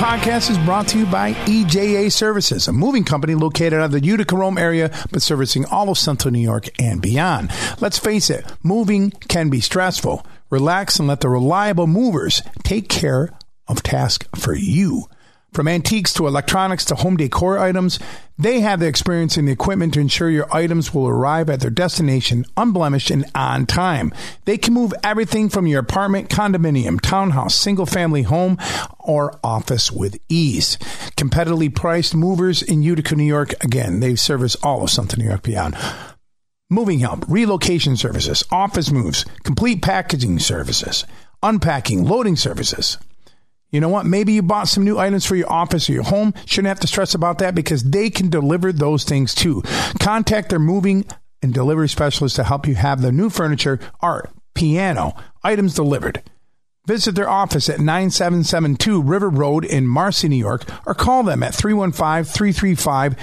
podcast is brought to you by EJA Services, a moving company located out of the Utica Rome area, but servicing all of Central New York and beyond. Let's face it, moving can be stressful. Relax and let the reliable movers take care of tasks for you. From antiques to electronics to home decor items, they have the experience and the equipment to ensure your items will arrive at their destination unblemished and on time. They can move everything from your apartment, condominium, townhouse, single family home, or office with ease. Competitively priced movers in Utica, New York. Again, they service all of Central New York beyond. Moving help, relocation services, office moves, complete packaging services, unpacking, loading services. You know what? Maybe you bought some new items for your office or your home. Shouldn't have to stress about that because they can deliver those things too. Contact their moving and delivery specialist to help you have the new furniture, art, piano, items delivered. Visit their office at 9772 River Road in Marcy, New York, or call them at 315 335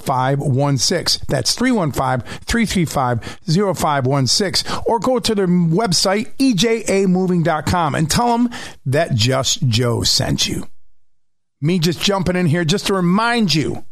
0516. That's 315 335 0516. Or go to their website, ejamoving.com, and tell them that Just Joe sent you. Me just jumping in here just to remind you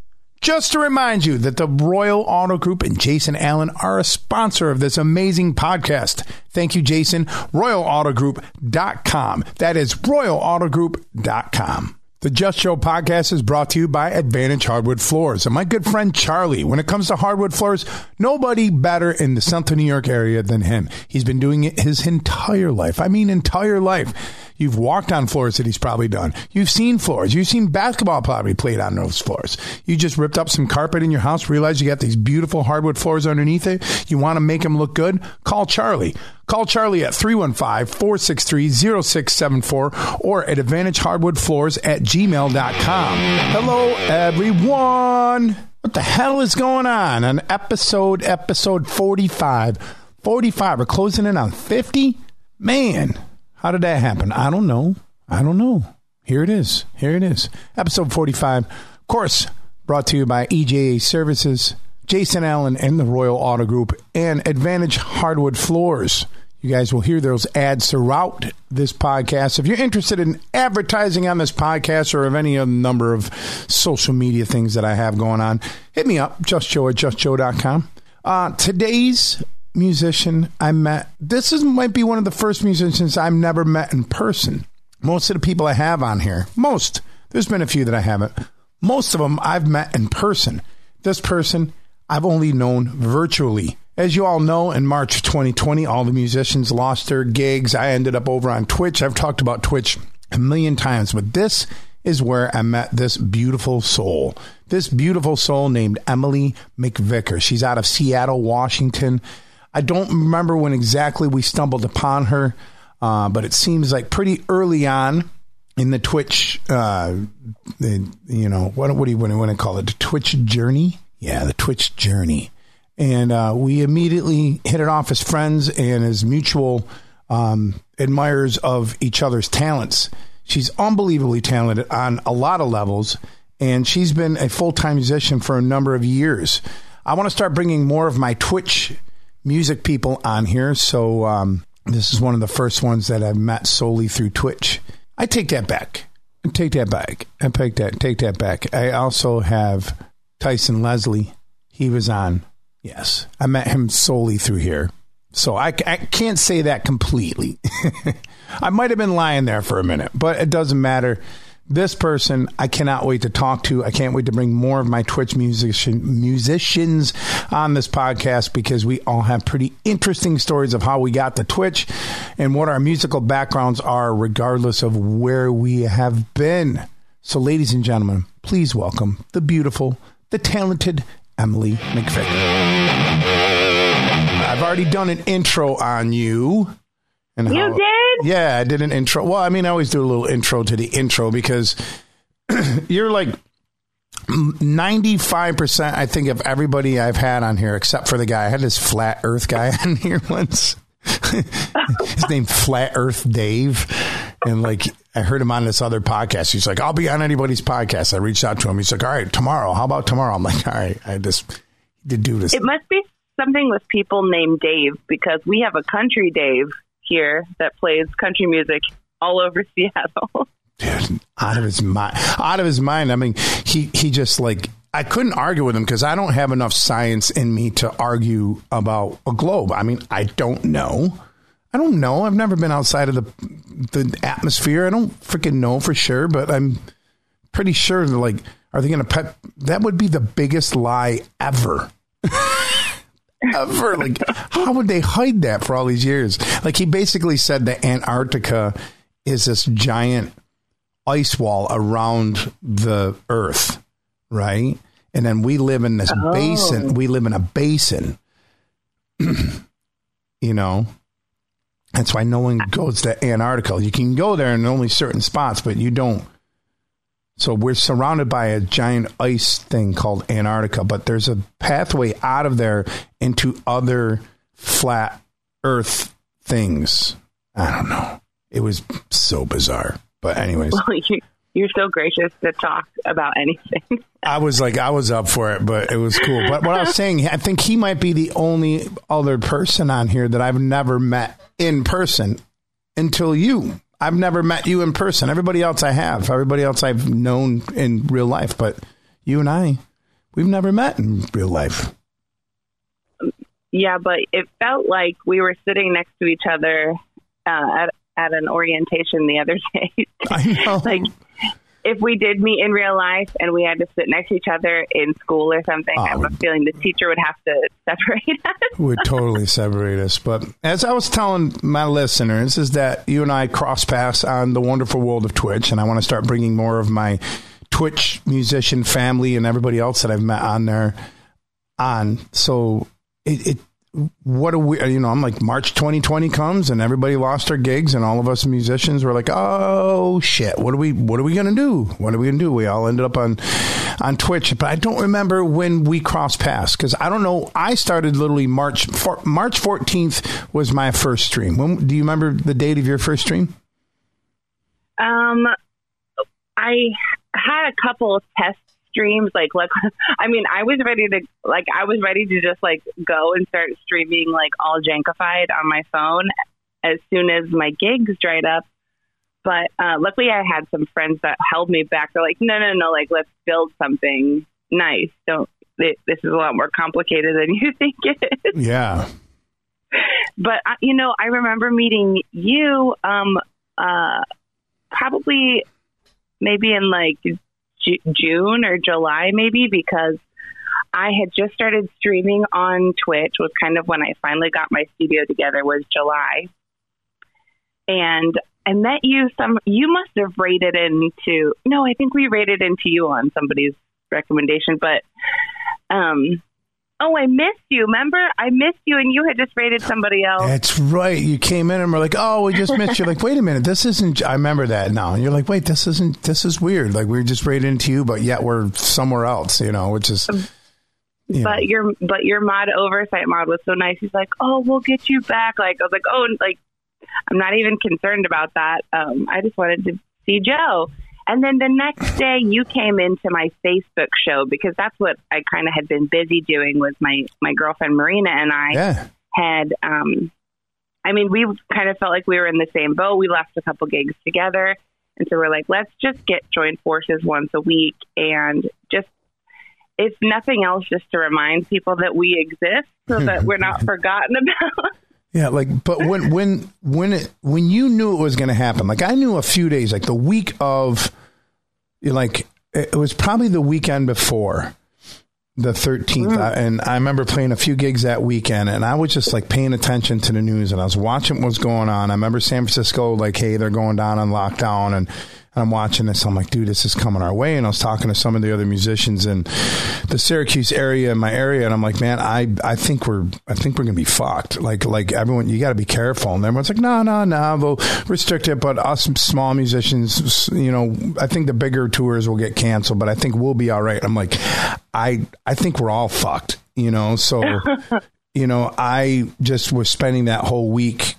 just to remind you that the Royal Auto Group and Jason Allen are a sponsor of this amazing podcast. Thank you, Jason. RoyalAutoGroup.com. That is RoyalAutoGroup.com. The Just Show podcast is brought to you by Advantage Hardwood Floors. And my good friend Charlie, when it comes to hardwood floors, nobody better in the Central New York area than him. He's been doing it his entire life. I mean, entire life. You've walked on floors that he's probably done. You've seen floors. You've seen basketball probably played on those floors. You just ripped up some carpet in your house, realized you got these beautiful hardwood floors underneath it. You want to make them look good? Call Charlie. Call Charlie at 315-463-0674 or at advantagehardwoodfloors at gmail.com. Hello, everyone. What the hell is going on? An episode, episode 45. 45. We're closing in on 50? Man, how did that happen? I don't know. I don't know. Here it is. Here it is. Episode 45. Of course, brought to you by EJA Services, Jason Allen and the Royal Auto Group, and Advantage Hardwood Floors. You guys will hear those ads throughout this podcast. If you're interested in advertising on this podcast or of any number of social media things that I have going on, hit me up, justjoe at justjoe.com. Uh, today's musician I met. This is might be one of the first musicians I've never met in person. Most of the people I have on here, most there's been a few that I haven't. Most of them I've met in person. This person I've only known virtually. As you all know, in March 2020, all the musicians lost their gigs. I ended up over on Twitch. I've talked about Twitch a million times, but this is where I met this beautiful soul. This beautiful soul named Emily McVicker. She's out of Seattle, Washington. I don't remember when exactly we stumbled upon her, uh, but it seems like pretty early on in the Twitch, uh, the, you know, what, what do you want to call it? The Twitch journey? Yeah, the Twitch journey. And uh, we immediately hit it off as friends and as mutual um, admirers of each other's talents. She's unbelievably talented on a lot of levels, and she's been a full time musician for a number of years. I want to start bringing more of my Twitch music people on here. So um, this is one of the first ones that I've met solely through Twitch. I take that back. I take that back. I take that. Take that back. I also have Tyson Leslie. He was on. Yes, I met him solely through here. So I, I can't say that completely. I might have been lying there for a minute, but it doesn't matter this person I cannot wait to talk to. I can't wait to bring more of my Twitch musician musicians on this podcast because we all have pretty interesting stories of how we got to Twitch and what our musical backgrounds are, regardless of where we have been. So, ladies and gentlemen, please welcome the beautiful, the talented Emily McVicker. I've already done an intro on you. And you how, did? Yeah, I did an intro. Well, I mean, I always do a little intro to the intro because you're like 95%, I think, of everybody I've had on here, except for the guy. I had this flat earth guy on here once. His name Flat Earth Dave. And like, I heard him on this other podcast. He's like, I'll be on anybody's podcast. I reached out to him. He's like, all right, tomorrow. How about tomorrow? I'm like, all right, I just did do this. It must be something with people named Dave because we have a country Dave here that plays country music all over Seattle. dude, out of his mind. Out of his mind. I mean, he he just like I couldn't argue with him because I don't have enough science in me to argue about a globe. I mean, I don't know. I don't know. I've never been outside of the the atmosphere. I don't freaking know for sure, but I'm pretty sure. Like, are they going to pet? That would be the biggest lie ever. ever. Like, how would they hide that for all these years? Like, he basically said that Antarctica is this giant ice wall around the Earth, right? And then we live in this oh. basin. We live in a basin. you know, that's why no one goes to Antarctica. You can go there in only certain spots, but you don't. So we're surrounded by a giant ice thing called Antarctica, but there's a pathway out of there into other flat Earth things. I don't know. It was so bizarre. But anyways, are so gracious to talk about anything. I was like, I was up for it, but it was cool. But what I was saying, I think he might be the only other person on here that I've never met in person until you. I've never met you in person. Everybody else I have. Everybody else I've known in real life, but you and I, we've never met in real life. Yeah, but it felt like we were sitting next to each other uh, at at an orientation the other day. I know. like if we did meet in real life and we had to sit next to each other in school or something, oh, I have a feeling the teacher would have to separate us. would totally separate us. But as I was telling my listeners, is that you and I cross paths on the wonderful world of Twitch, and I want to start bringing more of my Twitch musician family and everybody else that I've met on there on. So it, it what do we you know i'm like march 2020 comes and everybody lost their gigs and all of us musicians were like oh shit what are we what are we gonna do? What are we gonna do? We all ended up on on twitch but i don't remember when we crossed paths because i don't know i started literally march for, march 14th was my first stream. When do you remember the date of your first stream? Um i had a couple of test streams like like I mean I was ready to like I was ready to just like go and start streaming like all jankified on my phone as soon as my gigs dried up. But uh, luckily I had some friends that held me back. They're like, no, no, no, like let's build something nice. Don't this is a lot more complicated than you think it is. Yeah. But uh, you know, I remember meeting you um uh probably maybe in like June or July, maybe, because I had just started streaming on Twitch. Was kind of when I finally got my studio together. Was July, and I met you. Some you must have raided into. No, I think we raided into you on somebody's recommendation, but um, Oh, I missed you. Remember? I missed you and you had just raided somebody else. That's right. You came in and we're like, oh, we just missed you. like, wait a minute. This isn't, I remember that now. And you're like, wait, this isn't, this is weird. Like, we are just raided into you, but yet we're somewhere else, you know, which is. You but know. your but your mod oversight mod was so nice. He's like, "Oh, we'll get you back." Like I was like, "Oh, like I'm not even concerned about that. Um, I just wanted to see Joe." And then the next day, you came into my Facebook show because that's what I kind of had been busy doing. Was my my girlfriend Marina and I yeah. had. um I mean, we kind of felt like we were in the same boat. We left a couple gigs together, and so we're like, let's just get joint forces once a week and just if nothing else, just to remind people that we exist so that we're not forgotten about. Yeah, like, but when when when it when you knew it was going to happen, like I knew a few days, like the week of, like it was probably the weekend before the 13th mm. and i remember playing a few gigs that weekend and i was just like paying attention to the news and i was watching what was going on i remember san francisco like hey they're going down on lockdown and I'm watching this. I'm like, dude, this is coming our way. And I was talking to some of the other musicians in the Syracuse area, in my area, and I'm like, man, I, I think we're, I think we're gonna be fucked. Like, like everyone, you got to be careful. And everyone's like, no, no, no, they'll restrict it. But us small musicians, you know, I think the bigger tours will get canceled, but I think we'll be all right. I'm like, I, I think we're all fucked. You know, so, you know, I just was spending that whole week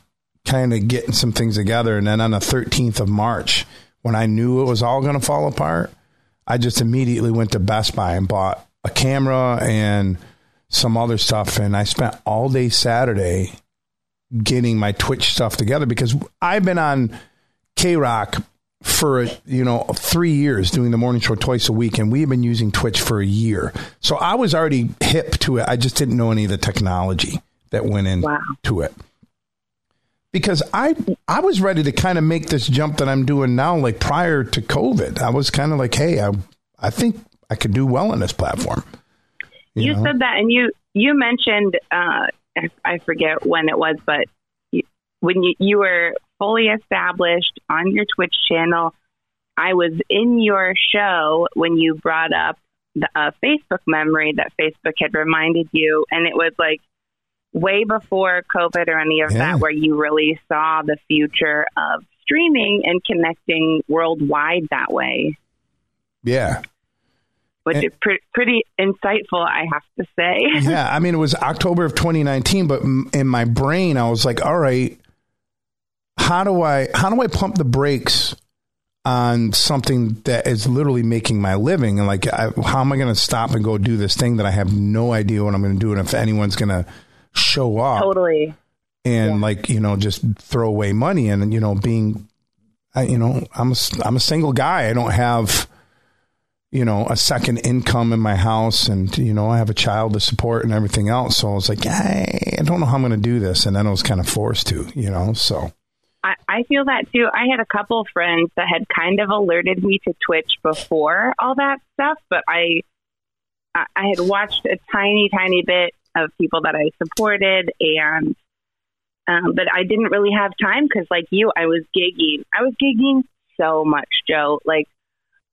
kind of getting some things together, and then on the 13th of March when I knew it was all going to fall apart, I just immediately went to Best Buy and bought a camera and some other stuff. And I spent all day Saturday getting my Twitch stuff together because I've been on K Rock for you know three years doing the morning show twice a week, and we have been using Twitch for a year. So I was already hip to it. I just didn't know any of the technology that went into wow. it. Because I I was ready to kind of make this jump that I'm doing now, like prior to COVID. I was kind of like, hey, I I think I could do well on this platform. You, you know? said that, and you you mentioned uh, I forget when it was, but when you, you were fully established on your Twitch channel, I was in your show when you brought up the uh, Facebook memory that Facebook had reminded you, and it was like way before COVID or any of yeah. that, where you really saw the future of streaming and connecting worldwide that way. Yeah. Which and, is pre- pretty insightful, I have to say. yeah, I mean, it was October of 2019, but in my brain, I was like, all right, how do I how do I pump the brakes on something that is literally making my living and like I, how am I going to stop and go do this thing that I have no idea what I'm going to do and if anyone's going to show up totally. and yeah. like you know just throw away money and you know being I, you know I'm a, I'm a single guy. I don't have you know a second income in my house and you know I have a child to support and everything else. So I was like hey, I don't know how I'm going to do this. And then I was kind of forced to you know so. I, I feel that too. I had a couple friends that had kind of alerted me to Twitch before all that stuff, but I I had watched a tiny, tiny bit of people that I supported, and um, but I didn't really have time because, like you, I was gigging. I was gigging so much, Joe. Like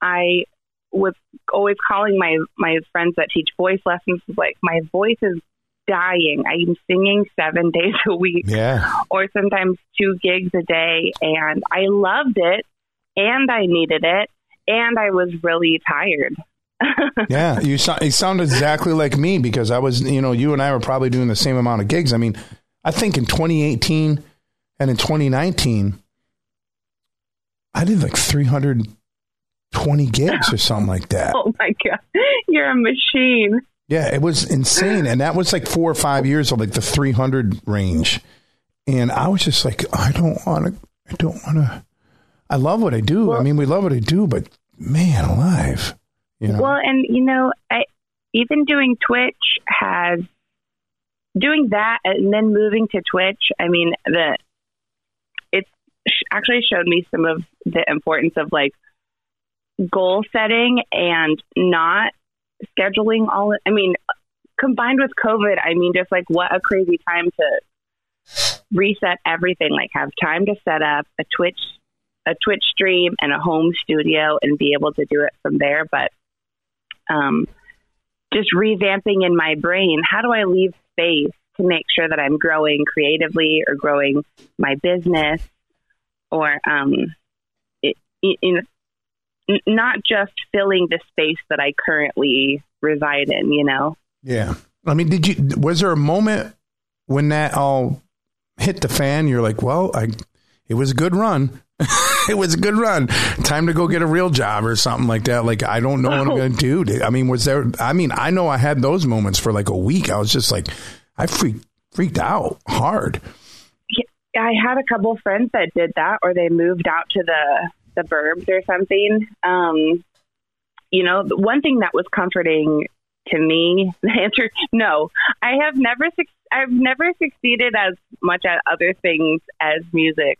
I was always calling my my friends that teach voice lessons. Like my voice is dying. I'm singing seven days a week, yeah, or sometimes two gigs a day, and I loved it, and I needed it, and I was really tired. Yeah, you sound you sound exactly like me because I was, you know, you and I were probably doing the same amount of gigs. I mean, I think in 2018 and in 2019, I did like 320 gigs or something like that. Oh my god, you're a machine. Yeah, it was insane. And that was like four or five years of like the 300 range. And I was just like, I don't want to, I don't want to, I love what I do. Well, I mean, we love what I do, but man alive. You know? Well, and you know, I, even doing Twitch has, doing that and then moving to Twitch, I mean, the, it's actually showed me some of the importance of like goal setting and not scheduling all, I mean, combined with COVID, I mean, just like what a crazy time to reset everything, like have time to set up a Twitch, a Twitch stream and a home studio and be able to do it from there. But, um, just revamping in my brain, how do I leave space to make sure that I'm growing creatively or growing my business or, um, it, it, not just filling the space that I currently reside in, you know? Yeah. I mean, did you, was there a moment when that all hit the fan? You're like, well, I, it was a good run. it was a good run. Time to go get a real job or something like that. Like, I don't know what I'm going to do. I mean, was there, I mean, I know I had those moments for like a week. I was just like, I freaked, freaked out hard. I had a couple friends that did that, or they moved out to the the burbs or something. Um, you know, one thing that was comforting to me, the answer no. I have never I've never succeeded as much at other things as music.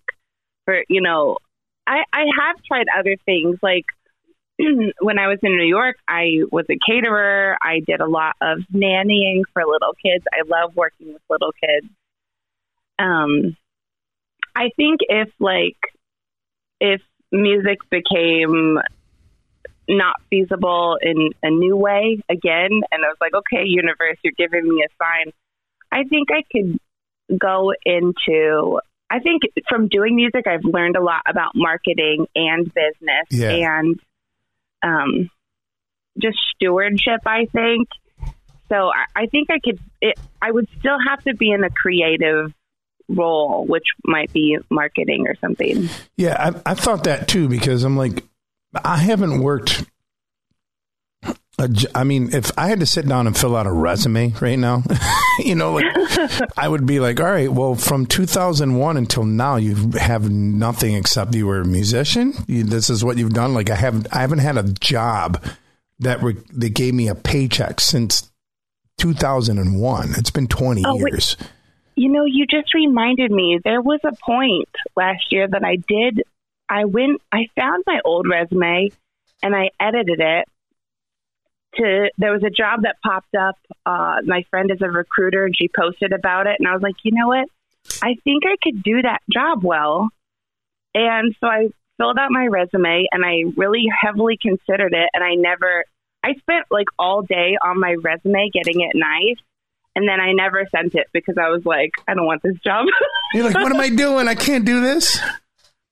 For you know, I I have tried other things like when I was in New York, I was a caterer. I did a lot of nannying for little kids. I love working with little kids. Um, I think if like if music became not feasible in a new way again. And I was like, okay, universe, you're giving me a sign. I think I could go into, I think from doing music, I've learned a lot about marketing and business yeah. and um, just stewardship, I think. So I, I think I could, it, I would still have to be in a creative role, which might be marketing or something. Yeah, I, I thought that too because I'm like, I haven't worked a I mean, if I had to sit down and fill out a resume right now, you know, like I would be like, all right, well, from 2001 until now, you have nothing except you were a musician. You, this is what you've done. Like I haven't, I haven't had a job that re- that gave me a paycheck since 2001. It's been 20 Oh, wait. years. You know, you just reminded me. There was a point last year that I did. I went. I found my old resume, and I edited it. To there was a job that popped up. Uh, my friend is a recruiter, and she posted about it, and I was like, you know what? I think I could do that job well. And so I filled out my resume, and I really heavily considered it, and I never. I spent like all day on my resume getting it nice. And then I never sent it because I was like, I don't want this job. You're like, what am I doing? I can't do this.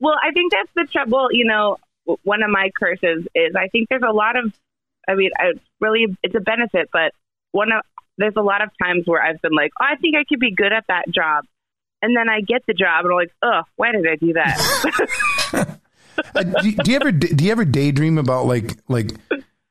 well, I think that's the trouble. You know, one of my curses is I think there's a lot of, I mean, I really, it's a benefit, but one of, there's a lot of times where I've been like, oh, I think I could be good at that job. And then I get the job and I'm like, oh, why did I do that? Uh, do, do you ever do you ever daydream about like like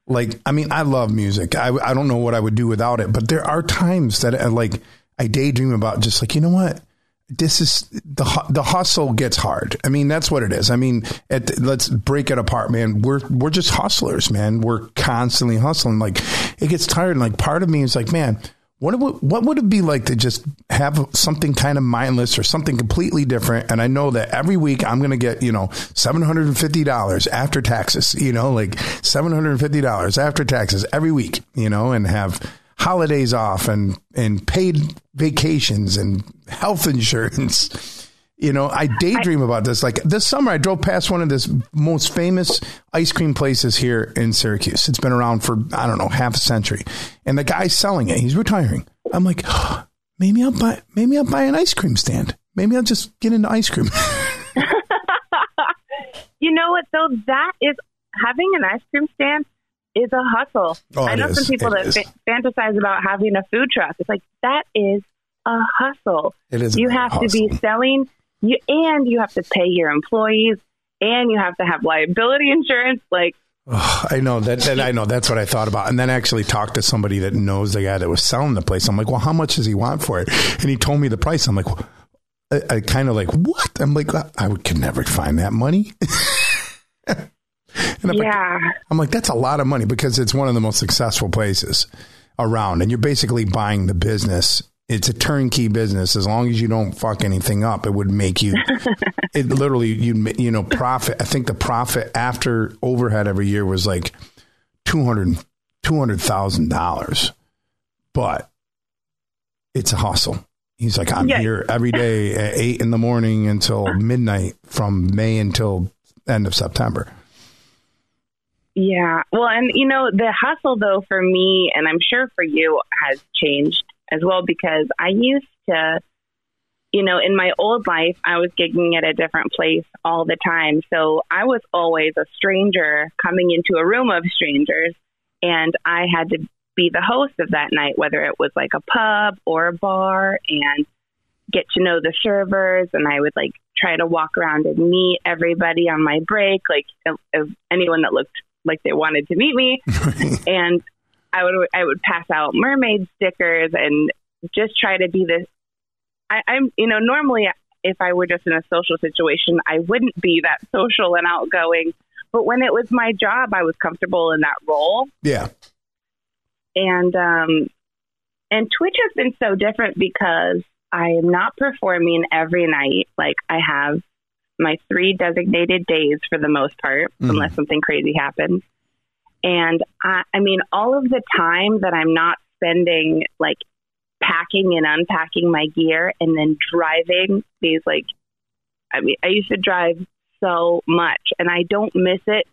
like I mean I love music. I I don't know what I would do without it, but there are times that I, like I daydream about just like you know what this is the the hustle gets hard. I mean that's what it is. I mean at, let's break it apart, man. We're we're just hustlers, man. We're constantly hustling. Like it gets tired. And like part of me is like, man, what would what would it be like to just have something kind of mindless or something completely different? And I know that every week I'm going to get you know seven hundred and fifty dollars after taxes. You know, like seven hundred and fifty dollars after taxes every week. You know, and have holidays off and and paid vacations and health insurance. You know, I daydream about this. Like this summer, I drove past one of the most famous ice cream places here in Syracuse. It's been around for I don't know half a century, and the guy's selling it. He's retiring. I'm like, maybe I'll buy maybe I'll buy an ice cream stand. Maybe I'll just get into ice cream. you know what though? That is having an ice cream stand is a hustle. Oh, I know is. some people It that fa- fantasize about having a food truck. It's like that is a hustle. It is You have to be selling you and you have to pay your employees and you have to have liability insurance. Like Oh, I know that, that. I know that's what I thought about, and then I actually talked to somebody that knows the guy that was selling the place. I'm like, well, how much does he want for it? And he told me the price. I'm like, I, I kind of like what? I'm like, I would- could never find that money. and I'm like, yeah. I'm like, that's a lot of money because it's one of the most successful places around, and you're basically buying the business. It's a turnkey business. As long as you don't fuck anything up, it would make you. it literally, you you know, profit. I think the profit after overhead every year was like two hundred two hundred thousand dollars, but it's a hustle. He's like, I'm here every day at eight in the morning until midnight from May until end of September. Yeah. Well, and you know, the hustle though for me and I'm sure for you has changed as well because I used to you know, in my old life, I was gigging at a different place all the time. So I was always a stranger coming into a room of strangers, and I had to be the host of that night, whether it was like a pub or a bar, and get to know the servers. And I would like try to walk around and meet everybody on my break, like if, anyone that looked like they wanted to meet me. and I would I would pass out mermaid stickers and just try to be this. I, I'm you know normally if I were just in a social situation I wouldn't be that social and outgoing, but when it was my job I was comfortable in that role yeah. and um and Twitch has been so different because I am not performing every night like I have my three designated days for the most part Mhm. unless something crazy happens and I, I mean all of the time that I'm not spending like packing and unpacking my gear and then driving these like I mean I used to drive so much and I don't miss it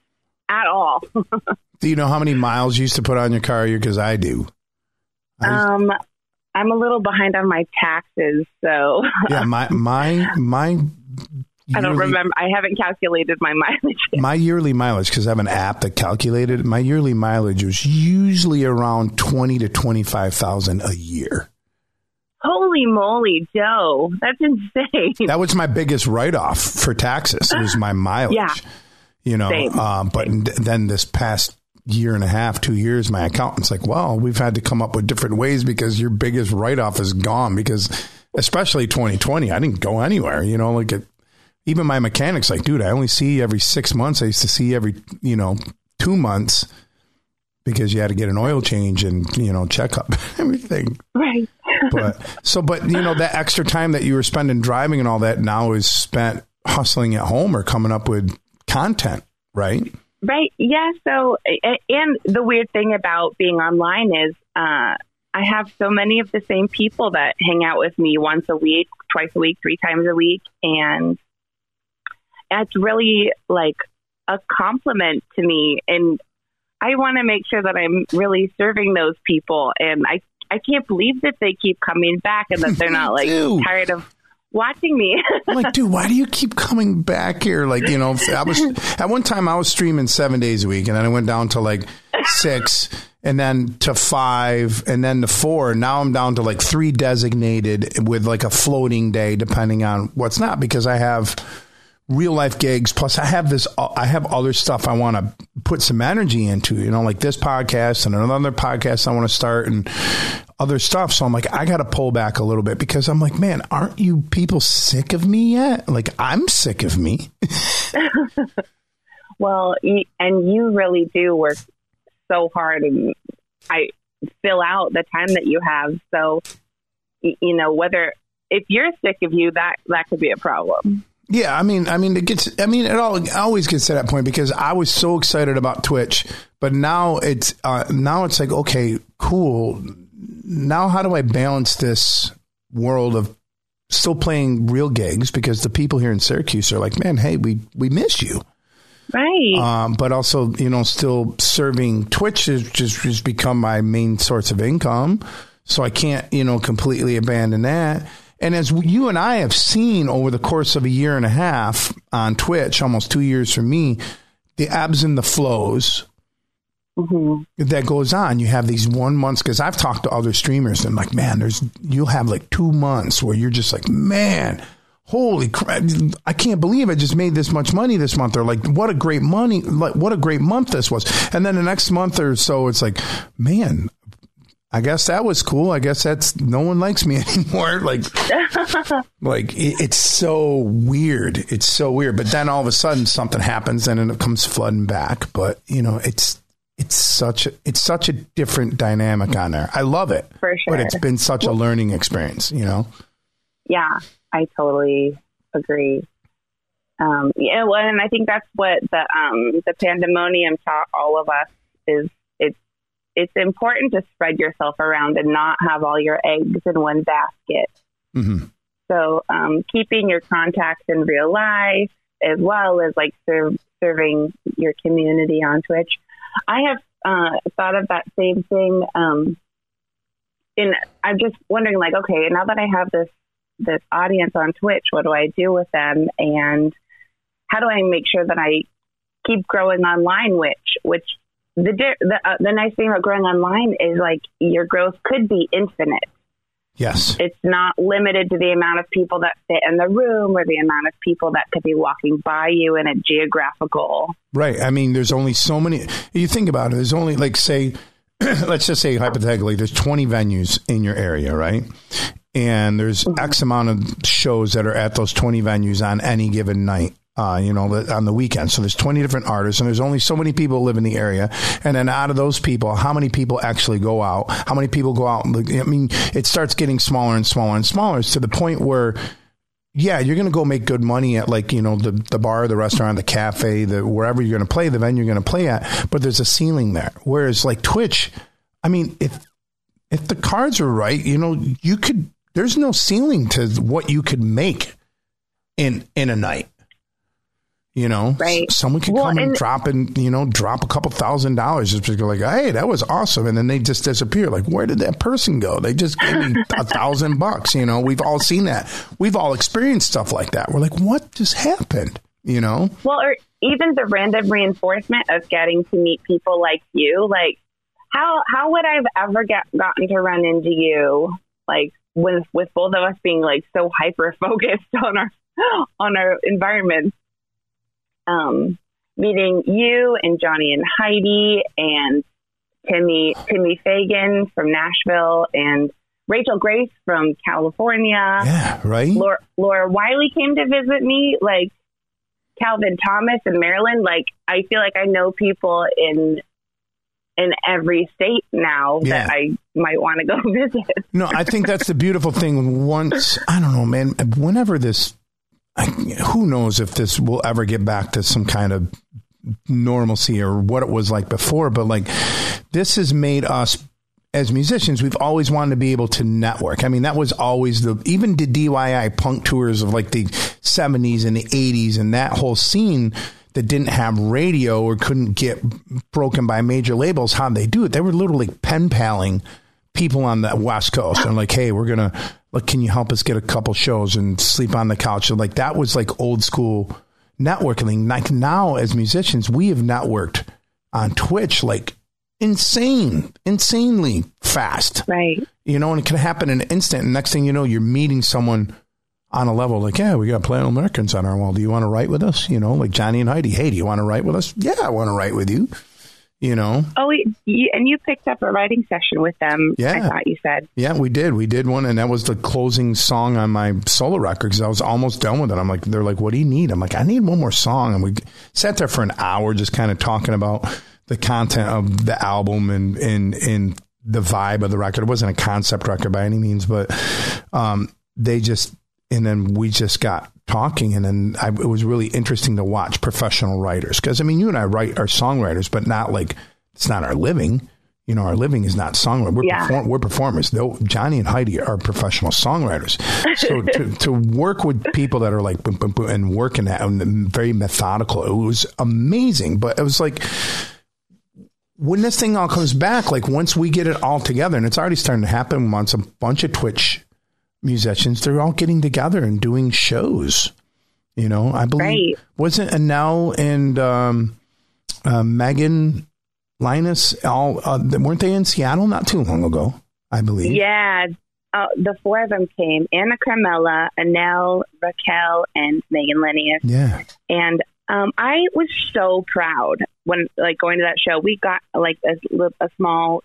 at all Do you know how many miles you used to put on your car? Because I do. I Um, I'm a little behind on my taxes, so yeah, my my my. I don't yearly- remember. I haven't calculated my mileage. yet. My yearly mileage, because I have an app that calculated my yearly mileage was usually around twenty to twenty five thousand a year. Holy moly, Joe, that's insane. That was my biggest write off for taxes. It was my mileage. Yeah. You know, um, but then this past year and a half, two years, my accountant's like, well, we've had to come up with different ways because your biggest write off is gone. Because especially 2020, I didn't go anywhere. You know, like it, even my mechanic's like, dude, I only see every six months. I used to see every, you know, two months because you had to get an oil change and, you know, checkup, everything. Right. but so, but, you know, that extra time that you were spending driving and all that now is spent hustling at home or coming up with content, right? Right. Yeah. So, and the weird thing about being online is, uh, I have so many of the same people that hang out with me once a week, twice a week, three times a week. And it's really like a compliment to me. And I want to make sure that I'm really serving those people. And I, I can't believe that they keep coming back and that they're not like tired of watching me. I'm like, dude, why do you keep coming back here? Like, you know, I was at one time I was streaming seven days a week, and then I went down to like six, and then to five, and then to four. Now I'm down to like three designated with like a floating day, depending on what's not, because I have real life gigs. Plus, I have this, I have other stuff I want to put some energy into, you know, like this podcast and another podcast I want to start and other stuff. So I'm like, I got to pull back a little bit because I'm like, man, aren't you people sick of me yet? Like, I'm sick of me. well, and you really do work so hard and I fill out the time that you have. So, you know, whether if you're sick of you, that, that could be a problem. Yeah, I mean, I mean, it gets. I mean, it all it always gets to that point because I was so excited about Twitch, but now it's uh, now it's like, okay, cool. Now, how do I balance this world of still playing real gigs because the people here in Syracuse are like, man, hey, we we miss you, right? Um, but also, you know, still serving Twitch has just has become my main source of income, so I can't, you know, completely abandon that. And as you and I have seen over the course of a year and a half on Twitch, almost two years for me, the ebbs and the flows mm-hmm. that goes on. You have these one months because I've talked to other streamers and I'm like, man, there's you'll have like two months where you're just like, man, holy crap, I can't believe I just made this much money this month. Or like, what a great money, like what a great month this was. And then the next month or so, it's like, man, I guess that was cool. I guess that's no one likes me anymore. Like, like it, it's so weird. It's so weird. But then all of a sudden something happens and it comes flooding back. But you know, it's it's such a it's such a different dynamic on there. I love it. For sure. But it's been such a learning experience. You know. Yeah, I totally agree. Um, yeah, well, and I think that's what the um, the pandemonium taught all of us is it's important to spread yourself around and not have all your eggs in one basket. Mm-hmm. So, um, keeping your contacts in real life as well as like serve, serving your community on Twitch. I have uh, thought of that same thing. Um, and I'm just wondering, like, okay, now that I have this this audience on Twitch, what do I do with them, and how do I make sure that I keep growing online? Which which the the, uh, the nice thing about growing online is like your growth could be infinite. Yes. It's not limited to the amount of people that fit in the room or the amount of people that could be walking by you in a geographical. Right. I mean, there's only so many. You think about it, there's only, like, say, let's just say hypothetically, there's 20 venues in your area, right? And there's mm-hmm. X amount of shows that are at those 20 venues on any given night uh, you know, on the weekend. So there's 20 different artists and there's only so many people live in the area. And then out of those people, how many people actually go out? How many people go out? I mean, it starts getting smaller and smaller and smaller it's to the point where, yeah, you're going to go make good money at like, you know, the, the bar, the restaurant, the cafe, the wherever you're going to play, the venue you're going to play at, but there's a ceiling there. Whereas like Twitch, I mean, if, if the cards are right, you know, you could, there's no ceiling to what you could make in, in a night. You know, right. someone can well, come and, and, drop and, you know, drop a couple thousand dollars just because like, hey, that was awesome. And then they just disappear. Like, where did that person go? They just gave me a thousand bucks. You know, we've all seen that. We've all experienced stuff like that. We're like, what just happened? You know? Well, or even the random reinforcement of getting to meet people like you. Like, how, how would I have ever get, gotten to run into you? Like, with, with both of us being like so hyper focused on our, on our environment um, meeting you and Johnny and Heidi and Timmy Timmy Fagan from Nashville and Rachel Grace from California. Yeah, right. Laura, Laura Wiley came to visit me. Like Calvin Thomas in Maryland. Like I feel like I know people in in every state now Yeah. that I might want to go visit. No, I think that's the beautiful thing. Once I don't know, man. Whenever this, I, who knows if this will ever get back to some kind of normalcy or what it was like before. But like, this has made us as musicians. We've always wanted to be able to network. I mean, that was always the even the DIY punk tours of like the seventies and the eighties and that whole scene. That didn't have radio or couldn't get broken by major labels. How they do it? They were literally pen paling people on the West Coast and like, hey, we're gonna like, can you help us get a couple shows and sleep on the couch? And like that was like old school networking. Like now, as musicians, we have networked on Twitch like insane, insanely fast. Right. You know, and it can happen in an instant. And next thing you know, you're meeting someone on a level like, yeah, we got Planet Americans on our wall. Do you want to write with us? You know, like Johnny and Heidi. Hey, do you want to write with us? Yeah, I want to write with you. You know, Oh, you, and you picked up a writing session with them. Yeah. I thought you said. Yeah, we did. We did one, and that was the closing song on my solo record because I was almost done with it. I'm like, they're like, what do you need? I'm like, I need one more song. And we sat there for an hour just kind of talking about the content of the album and, and, and the vibe of the record. It wasn't a concept record by any means, but um, they just, and then we just got talking and then I, it was really interesting to watch professional writers because i mean you and i write are songwriters but not like it's not our living. You know our living is not songwriting. We're, Yeah. perform- we're performers. Though johnny and heidi are professional songwriters. So to, to work with people that are like boom, boom, boom, and working that and very methodical it was amazing. But it was like when this thing all comes back, like once we get it all together, and it's already starting to happen once a bunch of Twitch musicians, they're all getting together and doing shows. You know, I believe Right. wasn't Anel and um, uh, Megan Linus all uh, weren't they in Seattle not too long ago? I believe. Yeah. Uh, the four of them came Anna Carmela, Anel, Raquel, and Megan Linus. Yeah. And um, I was so proud when, like, going to that show. We got like a, a small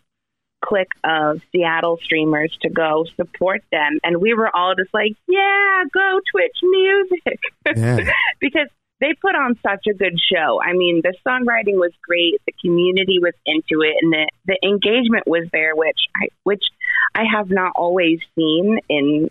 clique of Seattle streamers to go support them, and we were all just like, "Yeah, go Twitch music," Yeah. because they put on such a good show. I mean, the songwriting was great, the community was into it, and the the engagement was there, which I which I have not always seen in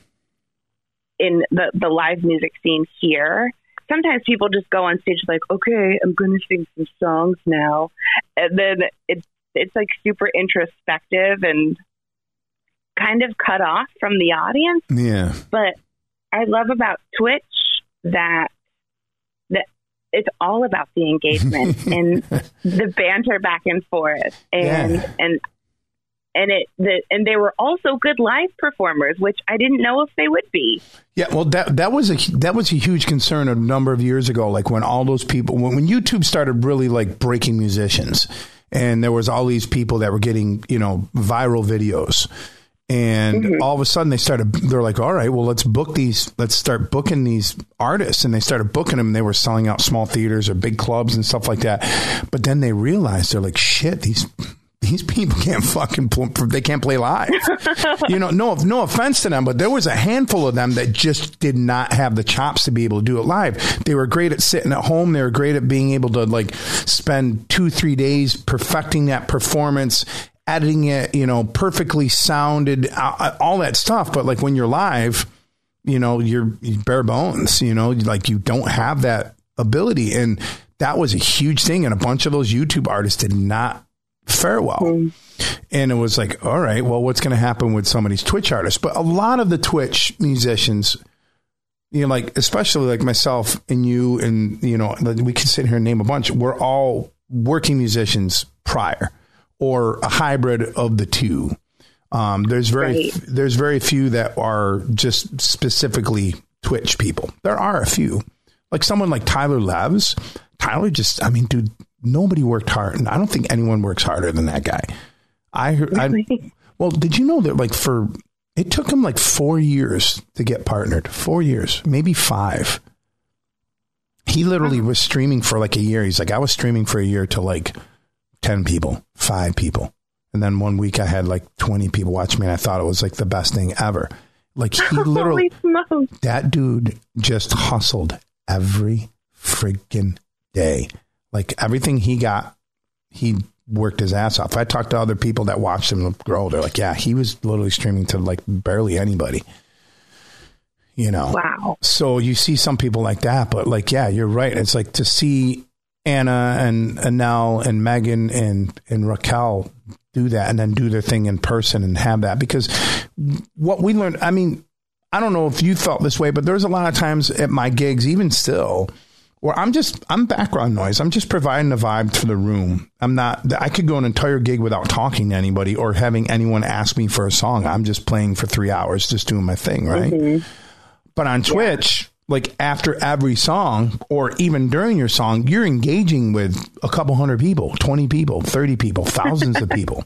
in the the live music scene here. Sometimes people just go on stage like, okay, I'm going to sing some songs now, and then it's it's like super introspective and kind of cut off from the audience. Yeah. But I love about Twitch that that it's all about the engagement and the banter back and forth and Yeah. and and it the, and they were also good live performers, which I didn't know if they would be. Yeah, well, that that was a that was a huge concern a number of years ago. Like when all those people, when, when YouTube started really like breaking musicians, and there was all these people that were getting you know viral videos, and mm-hmm. all of a sudden they started. They're like, all right, well, let's book these. Let's start booking these artists, and they started booking them. And they were selling out small theaters or big clubs and stuff like that. But then they realized they're like, shit, these these people can't fucking they can't play live. you know, no no offense to them, but there was a handful of them that just did not have the chops to be able to do it live. They were great at sitting at home. They were great at being able to like spend two three days perfecting that performance. Editing it, you know, perfectly sounded, uh, all that stuff. But like when you're live, you know, you're, you're bare bones, you know, like you don't have that ability. And that was a huge thing. And a bunch of those YouTube artists did not fare well. And it was like, all right, well, what's going to happen with some of these Twitch artists? But a lot of the Twitch musicians, you know, like, especially like myself and you, and, you know, we can sit here and name a bunch. We're all working musicians prior or a hybrid of the two. Um, there's very Right. there's very few that are just specifically Twitch people. There are a few, like someone like Tyler Labs. Tyler just, I mean, dude, nobody worked hard, and I don't think anyone works harder than that guy. I heard. I, well, did you know that like for it took him like four years to get partnered? Four years, maybe five. he literally was streaming for like a year. He's like, I was streaming for a year to like 10 people, five people. And then one week I had like 20 people watch me and I thought it was like the best thing ever. Like he literally, that dude just hustled every freaking day. Like everything he got, he worked his ass off. I talked to other people that watched him grow. They're like, yeah, he was literally streaming to like barely anybody. You know, wow. So you see some people like that, but like, yeah, you're right. It's like to see Anna and Anel and Megan and and Raquel do that and then do their thing in person and have that because what we learned. I mean, I don't know if you felt this way, but there's a lot of times at my gigs, even still, where I'm just I'm background noise. I'm just providing the vibe to the room. I'm not. I could go an entire gig without talking to anybody or having anyone ask me for a song. I'm just playing for three hours, just doing my thing, right? Mm-hmm. But on Twitch, yeah. like after every song or even during your song, you're engaging with a couple hundred people, 20 people, 30 people, thousands of people.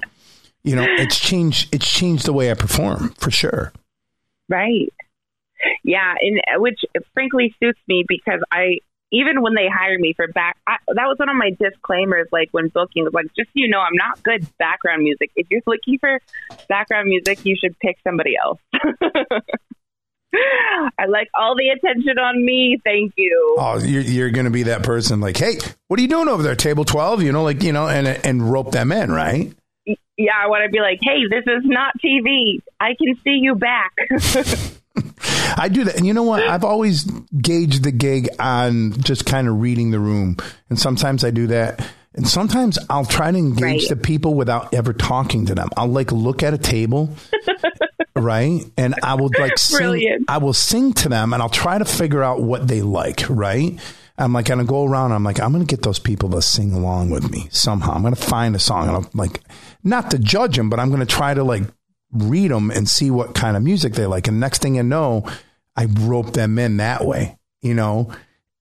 You know, it's changed it's changed the way I perform for sure. Right. Yeah, and which frankly suits me because I even when they hire me for back, I, that was one of my disclaimers. Like when booking, was like just so you know, I'm not good background music. If you're looking for background music, you should pick somebody else. I like all the attention on me. Thank you. Oh, you're, you're going to be that person like, hey, what are you doing over there? Table 12, you know, like, you know, and, and rope them in, right? Yeah, I want to be like, hey, this is not TV. I can see you back. I do that. And you know what? I've always gauged the gig on just kind of reading the room. And sometimes I do that. And sometimes I'll try to engage right. the people without ever talking to them. I'll like look at a table right? And I will like sing, Brilliant. I will sing to them and I'll try to figure out what they like, right? I'm like gonna go around. I'm like, I'm gonna get those people to sing along with me somehow. I'm gonna find a song and I'm like, not to judge them, but I'm gonna try to like read them and see what kind of music they like. And next thing you know, I rope them in that way, you know.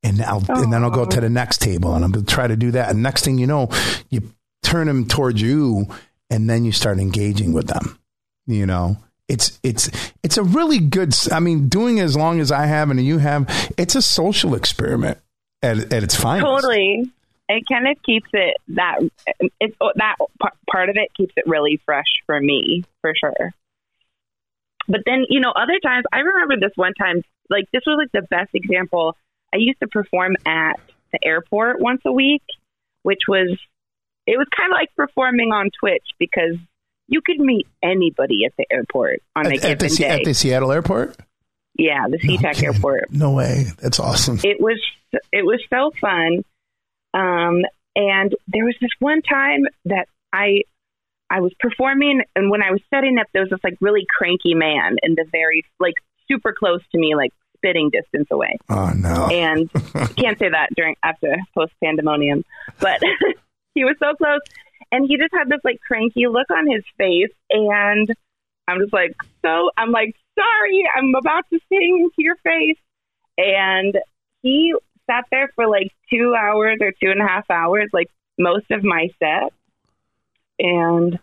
And I'll oh. and then I'll go to the oh. next table and I'm gonna try to do that. And next thing you know, you turn them towards you, and then you start engaging with them, you know it's it's it's a really good i mean doing as long as i have and you have it's a social experiment at, at its finest totally it kind of keeps it that it's oh, that part of it keeps it really fresh for me for sure but then you know other times i remember this one time like this was like the best example i used to perform at the airport once a week which was it was kind of like performing on twitch because you could meet anybody at the airport on a at, given at the, day. At the Seattle airport? Yeah, the SeaTac no airport. No way. That's awesome. It was it was so fun. Um, and there was this one time that I I was performing and when I was setting up there was this like really cranky man in the very like super close to me, like spitting distance away. Oh no. And can't say that during after post pandemonium. But he was so close and he just had this like cranky look on his face. And I'm just like, so I'm like, sorry, I'm about to sing into your face. And he sat there for like two hours or two and a half hours, like most of my set. And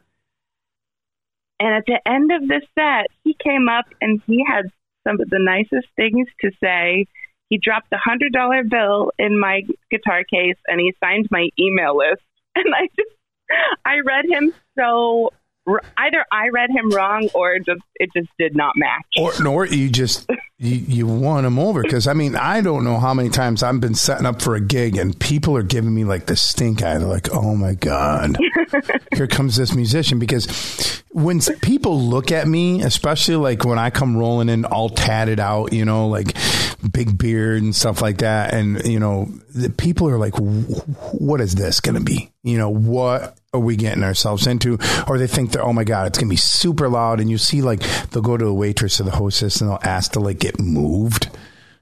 and at the end of the set, he came up and he had some of the nicest things to say. He dropped a hundred dollar bill in my guitar case and he signed my email list. And I just I read him so either I read him wrong or just it just did not match. Or nor you just you, you won them over because I mean I don't know how many times I've been setting up for a gig and people are giving me like the stink eye. They're like, "Oh my god, here comes this musician." Because when people look at me, especially like when I come rolling in all tatted out, you know, like big beard and stuff like that, and you know, the people are like, "What is this going to be?" You know, what are we getting ourselves into? Or they think that, oh my God, it's going to be super loud. And you see, like, they'll go to a waitress or the hostess and they'll ask to, like, get moved,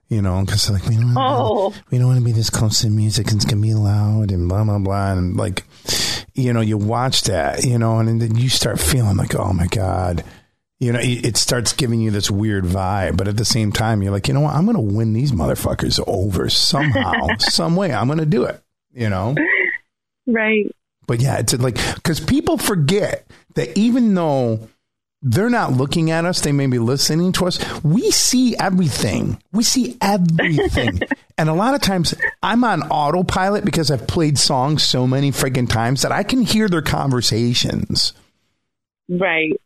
you know, because like, we don't, oh. we don't want to be this close to music and it's going to be loud and blah, blah, blah. And, like, you know, you watch that, you know, and then you start feeling like, oh my God. You know, it starts giving you this weird vibe, but at the same time, you're like, you know what? I'm going to win these motherfuckers over somehow, some way. I'm going to do it. You know, right? But yeah, it's like because people forget that even though they're not looking at us, they may be listening to us. We see everything. We see everything. and a lot of times I'm on autopilot because I've played songs so many freaking times that I can hear their conversations. Right.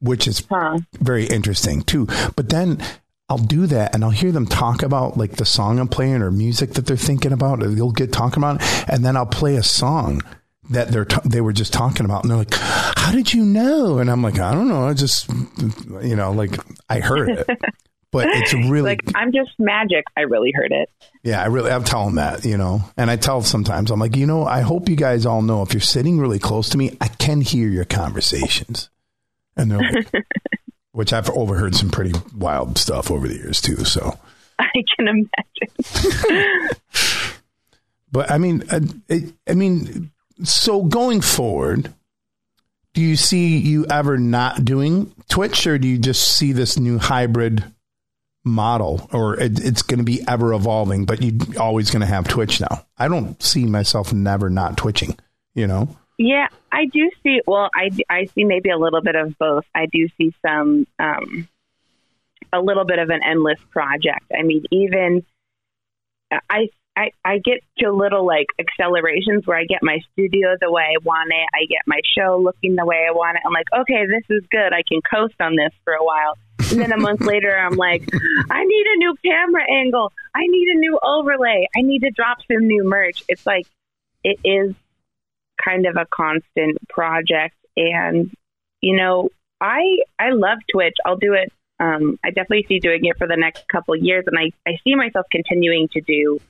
Which is huh. very interesting too. But then I'll do that and I'll hear them talk about like the song I'm playing or music that they're thinking about. Or they'll get talking about, it, and then I'll play a song that they're t- they were just talking about, and they're like, "How did you know?" And I'm like, "I don't know. I just, you know, like I heard it." but it's really like I'm just magic. I really heard it. Yeah, I really. I'm telling that, you know, and I tell sometimes I'm like, you know, I hope you guys all know if you're sitting really close to me, I can hear your conversations, and they're like, which I've overheard some pretty wild stuff over the years too. So I can imagine. but I mean, I, uh, I mean, so going forward, do you see you ever not doing Twitch, or do you just see this new hybrid model, or it, it's going to be ever evolving? But you're always going to have Twitch now. I don't see myself never not twitching. You know. Yeah, I do see. Well, I, I see maybe a little bit of both. I do see some, um, a little bit of an endless project. I mean, even I I, I get to little like accelerations where I get my studio the way I want it. I get my show looking the way I want it. I'm like, okay, this is good. I can coast on this for a while. And then a month later, I'm like, I need a new camera angle. I need a new overlay. I need to drop some new merch. It's like, it is kind of a constant project. And, you know, I, I love Twitch. I'll do it. Um, I definitely see doing it for the next couple years. And I, I see myself continuing to do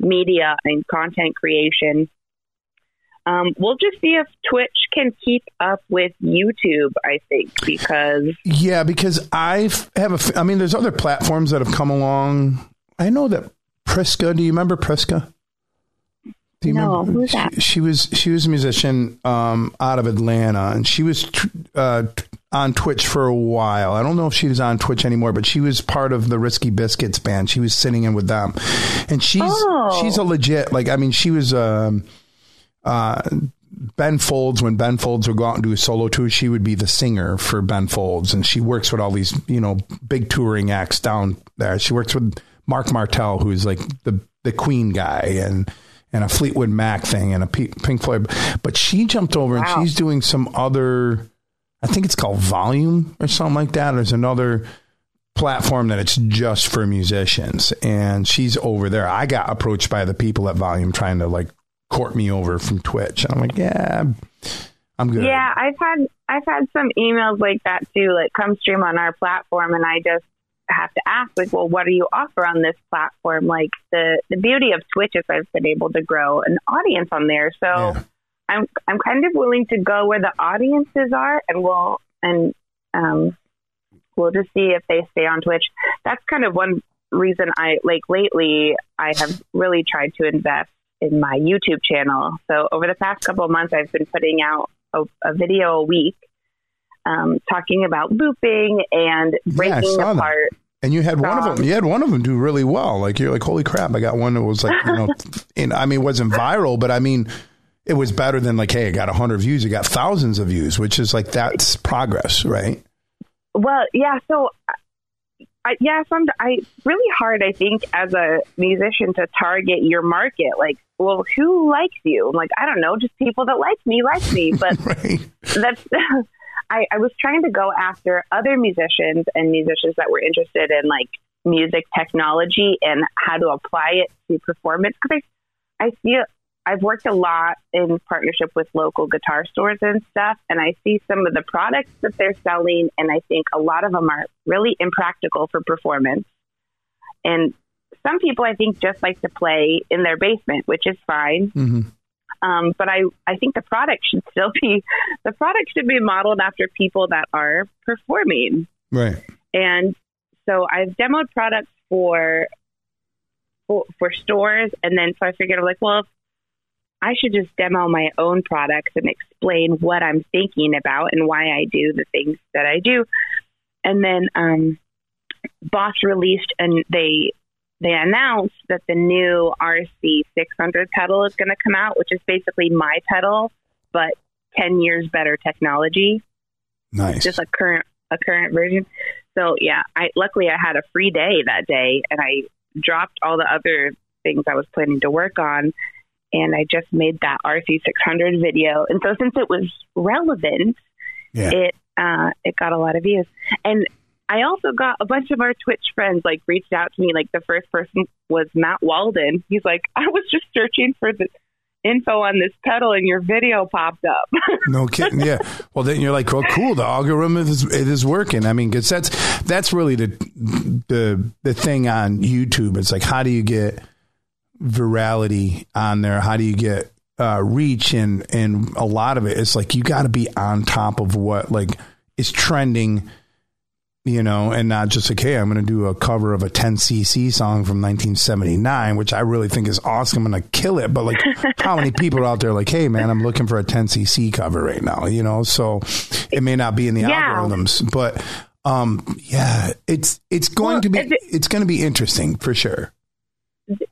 media and content creation. Um, we'll just see if Twitch can keep up with YouTube. I think because yeah, because I have a. I mean, there's other platforms that have come along. I know that Priska. Do you remember Priska? Do you no, remember? Who's that? She, she, was she was a musician um, out of Atlanta, and she was uh, on Twitch for a while. I don't know if she was on Twitch anymore, but she was part of the Risky Biscuits band. She was sitting in with them, and she's oh. she's a legit like. I mean, she was. Um, uh, Ben Folds, when Ben Folds would go out and do a solo tour, she would be the singer for Ben Folds, and she works with all these, you know, big touring acts down there. She works with Marc Martel, who's like the the Queen guy, and and a Fleetwood Mac thing, and a Pink Floyd. But she jumped over, wow. and she's doing some other I think it's called Volume or something like that. There's another platform that it's just for musicians, and she's over there. I got approached by the people at Volume trying to like court me over from Twitch. And I'm like, yeah, I'm good. Yeah, I've had I've had some emails like that too, like come stream on our platform, and I just have to ask, like, well, what do you offer on this platform? Like the the beauty of Twitch is I've been able to grow an audience on there, so. Yeah I'm I'm kind of willing to go where the audiences are, and we'll and um, we'll just see if they stay on Twitch. That's kind of one reason I like lately. I have really tried to invest in my YouTube channel. So over the past couple of months, I've been putting out a, a video a week, um, talking about looping and breaking yeah, apart. That. And you had one um, of them. You had one of them do really well. Like you're like, holy crap! I got one that was like, you know, and I mean, it wasn't viral, but I mean, it was better than like, hey, I got 100 views, you got thousands of views, which is like that's progress, right? Well, yeah. So, I, yeah, some I really hard. I think as a musician to target your market. Like, well, who likes you? I'm like, I don't know, just people that like me like me. But right. that's. I, I was trying to go after other musicians and musicians that were interested in like music technology and how to apply it to performance because I, I see I've worked a lot in partnership with local guitar stores and stuff, and I see some of the products that they're selling, and I think a lot of them are really impractical for performance. And some people, I think, just like to play in their basement, which is fine. Mm-hmm. Um, but I, I think the product should still be the product should be modeled after people that are performing. Right. And so I've demoed products for for, for stores, and then so I figured, I'm like, well, if I should just demo my own products and explain what I'm thinking about and why I do the things that I do. And then um, Boss released and they they announced that the new RC 600 pedal is going to come out, which is basically my pedal, but 10 years better technology. Nice. Just a current a current version. So yeah, I luckily I had a free day that day and I dropped all the other things I was planning to work on. And I just made that RC600 video. And so since it was relevant, Yeah. it uh, it got a lot of views. And I also got a bunch of our Twitch friends like reached out to me. Like the first person was Matt Walden. He's like, I was just searching for the info on this pedal, and your video popped up. No kidding. Yeah. Well, then you're like, well, cool. The algorithm is it is working. I mean, because that's that's really the the the thing on YouTube. It's like, how do you get virality on there? How do you get uh, reach? And and a lot of it, it is like you got to be on top of what like is trending. You know, and not just like, hey, I'm going to do a cover of a 10cc song from 1979, which I really think is awesome. I'm going to kill it. But like, how many people are out there like, hey, man, I'm looking for a 10cc cover right now, you know? So it may not be in the Yeah. algorithms, but um, yeah, it's it's going Well, to be it- it's going to be interesting for sure.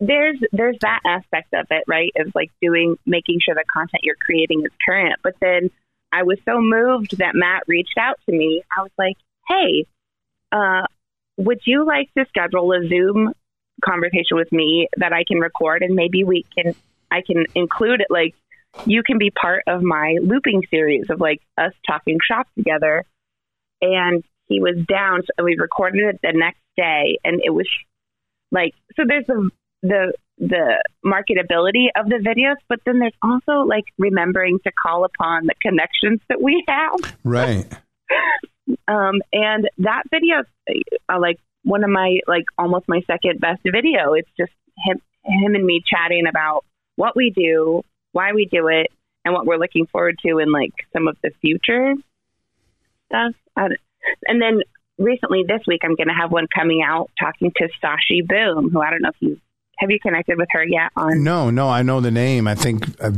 There's there's that aspect of it, right? Of like doing making sure the content you're creating is current. But then I was so moved that Matt reached out to me. I was like, "Hey, uh, would you like to schedule a Zoom conversation with me that I can record and maybe we can I can include it like you can be part of my looping series of like us talking shop together." And he was down, so we recorded it the next day, and it was like so. There's a the the marketability of the videos, but then there's also like remembering to call upon the connections that we have. Right. Um, and that video, uh, like one of my like almost my second best video. It's just him him and me chatting about what we do, why we do it, and what we're looking forward to in like some of the future stuff. And then recently this week, I'm going to have one coming out talking to Sashi Boom, who I don't know if you have you connected with her yet on No, no, I know the name. I think I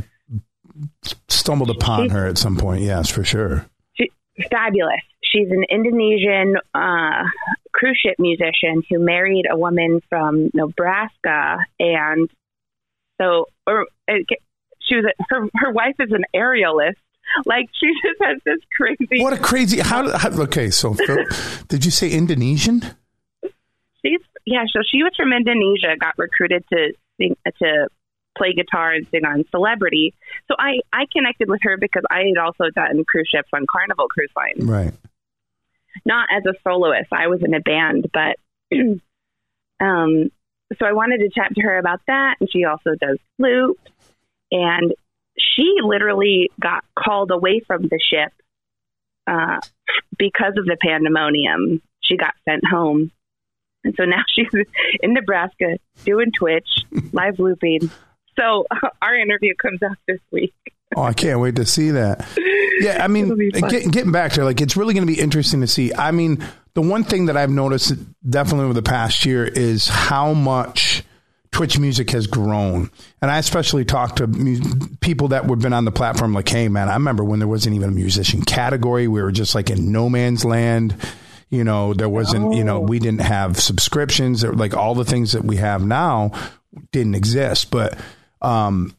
stumbled upon She's- her at some point. Yes, for sure. she, fabulous. She's an Indonesian uh, cruise ship musician who married a woman from Nebraska, and so or it, she was a, her her wife is an aerialist. Like she just has this crazy. What a crazy how, how okay, so Phil, did you say Indonesian? She's yeah. So she was from Indonesia, got recruited to sing to play guitar and sing on Celebrity. So I I connected with her because I had also done cruise ships on Carnival Cruise Line. Right. not as a soloist. I was in a band, but um, so I wanted to chat to her about that. And she also does flute, and she literally got called away from the ship uh, because of the pandemonium. She got sent home, and so now she's in Nebraska doing Twitch live looping. So our interview comes out this week. Oh, I can't wait to see that. Yeah, I mean, It'll be fun. get, getting back to like it's really going to be interesting to see. I mean, the one thing that I've noticed definitely over the past year is how much Twitch music has grown, and I especially talked to mu- people that would been on the platform. Like, hey, man, I remember when there wasn't even a musician category. We were just like in no man's land. You know, there wasn't. You know, we didn't have subscriptions. Like all the things that we have now didn't exist, but. um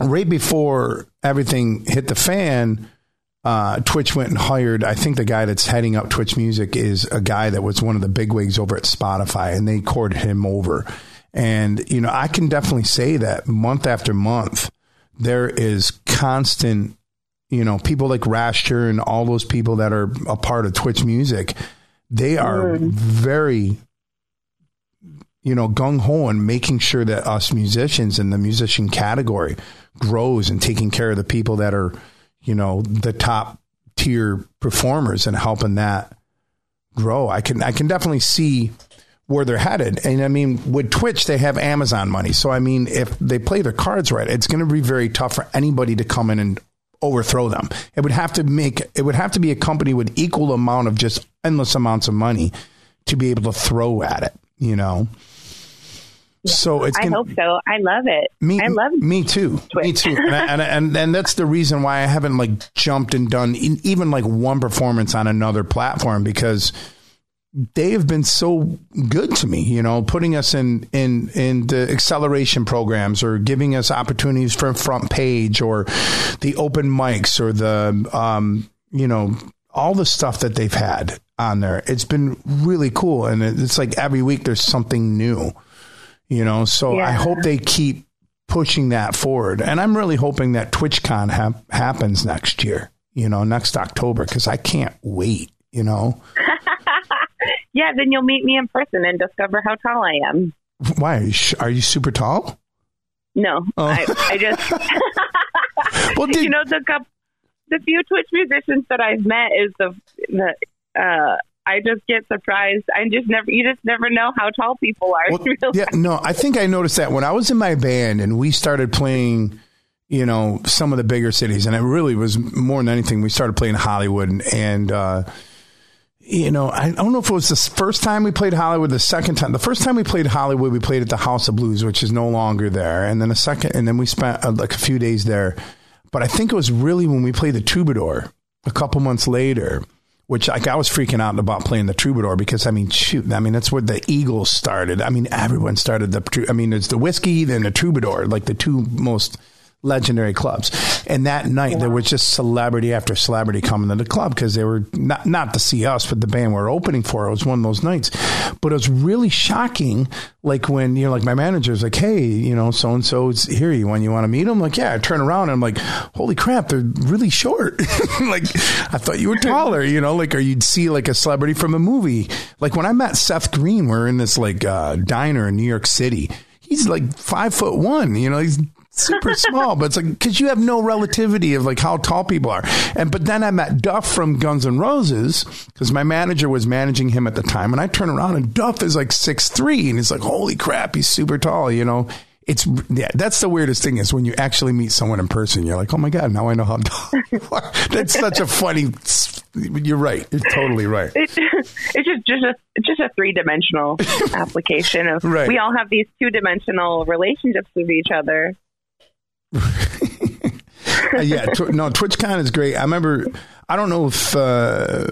right before everything hit the fan, uh, Twitch went and hired. I think the guy that's heading up Twitch Music is a guy that was one of the bigwigs over at Spotify, and they courted him over. And you know, I can definitely say that month after month, there is constant. You know, people like Rasher and all those people that are a part of Twitch Music, they are very you know, gung ho and making sure that us musicians in the musician category grows and taking care of the people that are, you know, the top tier performers and helping that grow. I can I can definitely see where they're headed. And I mean, with Twitch, they have Amazon money. So I mean, if they play their cards right, it's going to be very tough for anybody to come in and overthrow them. It would have to make it would have to be a company with equal amount of just endless amounts of money to be able to throw at it, you know. So it's I gonna, hope so. I love it. me, I love me too. Twitch. Me too. And, I- and, and and that's the reason why I haven't like jumped and done even like one performance on another platform because they have been so good to me. You know, putting us in in in the acceleration programs or giving us opportunities for front page or the open mics or the um you know all the stuff that they've had on there. It's been really cool, and it's like every week there's something new You know, so I hope they keep pushing that forward. And I'm really hoping that TwitchCon hap happens next year, you know, next October, because I can't wait, you know. Yeah, then you'll meet me in person and discover how tall I am. Why? Are you, sh- are you super tall? No, Oh. I, I just Well, did, you know the the few Twitch musicians that I've met is the the uh I just get surprised. I just never you just never know how tall people are. Well, yeah, no, I think I noticed that when I was in my band and we started playing, you know, some of the bigger cities, and it really was more than anything, we started playing Hollywood, and, and uh, you know, I don't know if it was the first time we played Hollywood, the second time. The first time we played Hollywood, we played at the House of Blues, which is no longer there, and then the second, and then we spent uh, like a few days there. But I think it was really when we played the Troubadour a couple months later which like I was freaking out about playing the Troubadour because I mean, shoot, I mean that's where the Eagles started. I mean, everyone started the. I mean, it's the whiskey, then the Troubadour, like the two most legendary clubs. And that night there was just celebrity after celebrity coming to the club because they were not not to see us, but the band we were opening for. It was one of those nights, but it was really shocking. Like when you know, like my manager's like, "Hey, you know, so and so's here. You want you want to meet him? Like, yeah. I turn around and I'm like, "Holy crap, they're really short." like, I thought you were taller. You know, like or you'd see like a celebrity from a movie. Like when I met Seth Green, we're in this like uh, diner in New York City. He's like five foot one. You know, he's super small, but it's like because you have no relativity of like how tall people are. And but then I met Duff from Guns N' Roses because my manager was managing him at the time, and I turn around and Duff is like six three, and he's like, "Holy crap, he's super tall," you know. It's yeah, that's the weirdest thing is when you actually meet someone in person. You're like, oh my god, now I know how tall. you are. That's such a funny. You're right. You're totally right. It's, it's just just a just a three dimensional application of Right. we all have these two dimensional relationships with each other. Yeah, tw- no, TwitchCon is great. I remember. I don't know if uh,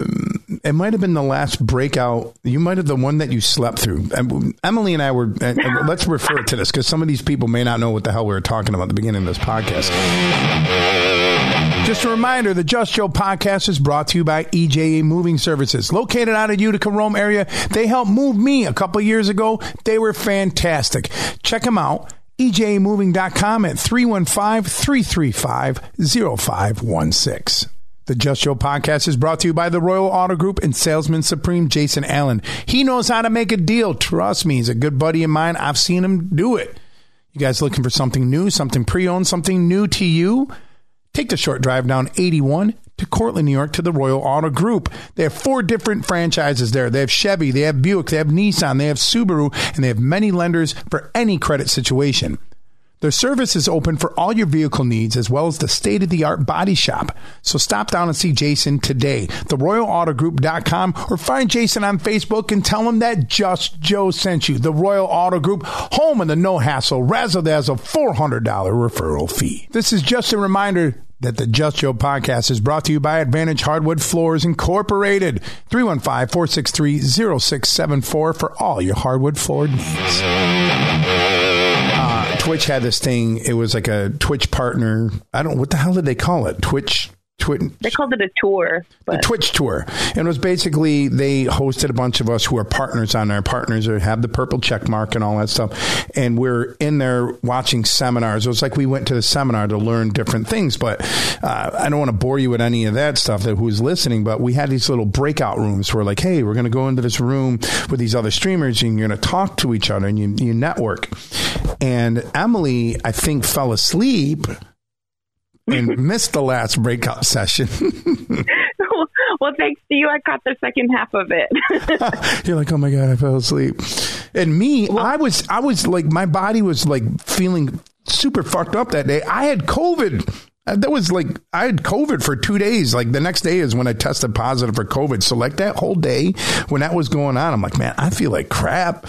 it might have been the last breakout. You might have the one that you slept through. And Emily and I were. And, and let's refer to this because some of these people may not know what the hell we were talking about at the beginning of this podcast. Just a reminder, the Just Joe podcast is brought to you by EJA Moving Services. Located out of Utica, Rome area, they helped move me a couple years ago. They were fantastic. Check them out. EJMoving.com at 315-335-0516. The Just Joe podcast is brought to you by the Royal Auto Group and Salesman Supreme Jason Allen. He knows how to make a deal. Trust me, he's a good buddy of mine. I've seen him do it. You guys looking for something new, something pre-owned, something new to you? Take the short drive down 81 to Cortland, New York to the Royal Auto Group. They have four different franchises there. They have Chevy, they have Buick, they have Nissan, they have Subaru, and they have many lenders for any credit situation. Their service is open for all your vehicle needs as well as the state of the art body shop. So stop down and see Jason today. TheRoyalAutoGroup.com or find Jason on Facebook and tell him that Just Joe sent you. The Royal Auto Group, home of the no hassle, razzle dazzle $400 referral fee. This is just a reminder that the Just Joe podcast is brought to you by Advantage Hardwood Floors Incorporated. 315 463 0674 for all your hardwood floor needs. Uh, Twitch had this thing. It was like a Twitch partner. I don't. What the hell did they call it? Twitch. Twitch. They called it a tour, The Twitch tour, and it was basically they hosted a bunch of us who are partners on there. Partners that have the purple check mark and all that stuff, and we're in there watching seminars. It was like we went to the seminar to learn different things. But uh, I don't want to bore you with any of that stuff. That who's listening, but we had these little breakout rooms where, like, hey, we're going to go into this room with these other streamers, and you're going to talk to each other, and you you network. And Emily, I think, fell asleep. And missed the last breakout session. well, thanks to you, I caught the second half of it. You're like, oh my god, I fell asleep. And me, I was, I was like, my body was like feeling super fucked up that day. I had COVID. Uh, That was like I had COVID for two days. Like the next day is when I tested positive for COVID. So like that whole day when that was going on, I'm like, man, I feel like crap.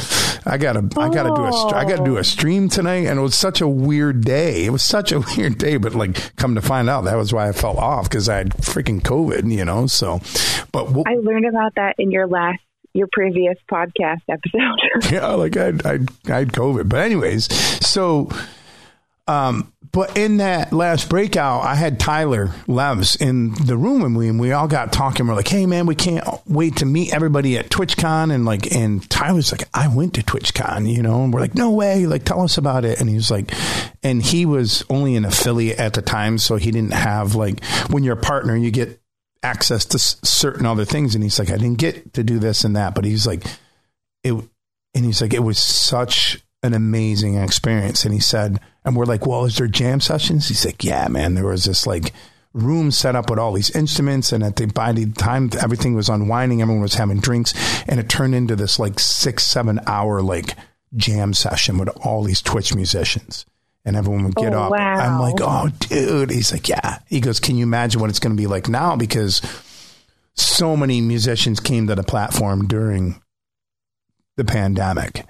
I gotta, I gotta do a, I gotta do a stream tonight, and it was such a weird day. It was such a weird day, but like, come to find out, that was why I fell off because I had freaking COVID, you know. So, but we'll, I learned about that in your last, your previous podcast episode. yeah, like I, I, I had COVID. But anyways, so, um, but in that last breakout, I had Tyler Levs in the room and we and we all got talking. We're like, "Hey man, we can't wait to meet everybody at TwitchCon." And like, and Tyler's like, "I went to TwitchCon," you know. And we're like, "No way!" Like, tell us about it. And he was like, and he was only an affiliate at the time, so he didn't have like when you're a partner, you get access to certain other things. And he's like, "I didn't get to do this and that," but he's like, it, and he's like, it was such an amazing experience. And he said, and we're like, well, is there jam sessions? He's like, yeah, man, there was this like room set up with all these instruments. And at the, by the time everything was unwinding, everyone was having drinks and it turned into this like six, seven hour like jam session with all these Twitch musicians. And everyone would get Oh, up. wow. I'm like, oh, dude. He's like, yeah. He goes, can you imagine what it's going to be like now? Because so many musicians came to the platform during the pandemic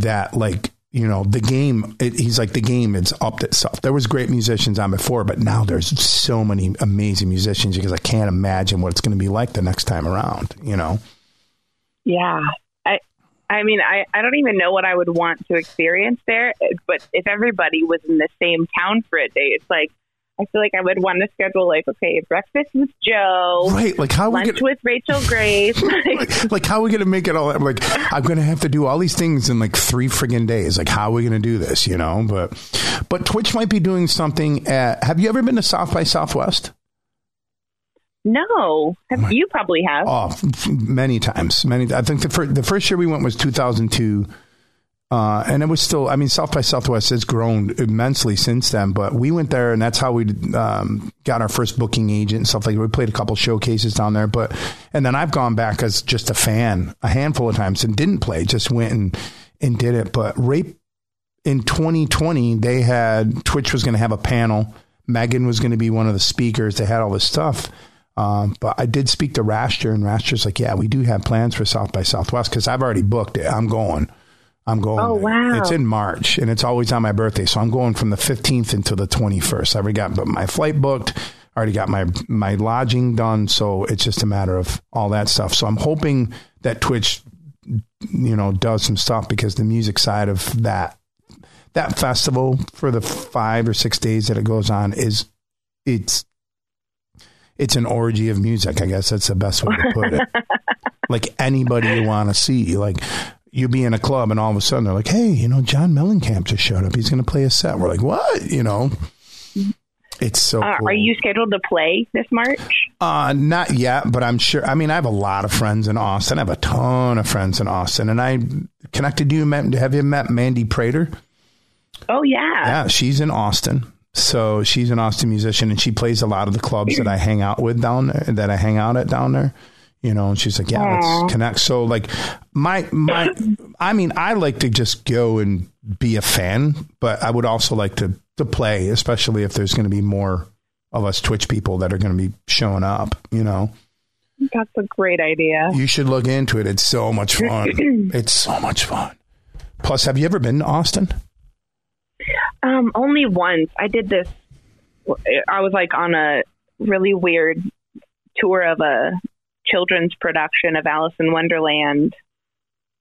that like you know the game it, he's like the game it's upped itself there was great musicians on before but now there's so many amazing musicians because i can't imagine what it's going to be like the next time around you know Yeah. I I mean, I, I don't even know what I would want to experience there, but if everybody was in the same town for a day, it's like I feel like I would want to schedule like, okay, breakfast with Joe, right like how are we lunch gonna, with Rachel Grace. like, like how are we going to make it all I'm like i'm going to have to do all these things in like three friggin days like how are we going to do this you know but but twitch might be doing something at have you ever been to south by southwest no, have, you probably have. Oh, many times, many. I think the first the first year we went was 2002, uh, and it was still. I mean, South by Southwest has grown immensely since then. But we went there, and that's how we um, got our first booking agent and stuff like. that. We played a couple showcases down there, but and then I've gone back as just a fan a handful of times and didn't play, just went and and did it. But rape in 2020, they had Twitch was going to have a panel. Megan was going to be one of the speakers. They had all this stuff. Um, but I did speak to Raster, and Raster's like, "Yeah, we do have plans for South by Southwest because I've already booked it. I'm going. I'm going. Oh, wow. It's in March, and it's always on my birthday, so I'm going from the 15th until the 21st. I already got my flight booked. I already got my my lodging done, so it's just a matter of all that stuff. So I'm hoping that Twitch, you know, does some stuff because the music side of that that festival for the five or six days that it goes on is it's it's an orgy of music. I guess that's the best way to put it. like anybody you want to see, like you be in a club and all of a sudden they're like, "Hey, you know, John Mellencamp just showed up. He's going to play a set." We're like, "What?" You know. It's so. Uh, cool. Are you scheduled to play this March? Uh, not yet, but I'm sure. I mean, I have a lot of friends in Austin. I have a ton of friends in Austin, and I connected you. Met, have you met Mandy Prater? Oh yeah. Yeah, she's in Austin. So she's an Austin musician, and she plays a lot of the clubs that I hang out with down there. That I hang out at down there. You know, and she's like, "Yeah, Aw. let's connect." So, like, my my, I mean, I like to just go and be a fan, but I would also like to to play, especially if there's going to be more of us Twitch people that are going to be showing up. You know. That's a great idea. You should look into it. It's so much fun. it's so much fun. Plus, have you ever been to Austin? Um, only once. I did this. I was like on a really weird tour of a children's production of Alice in Wonderland,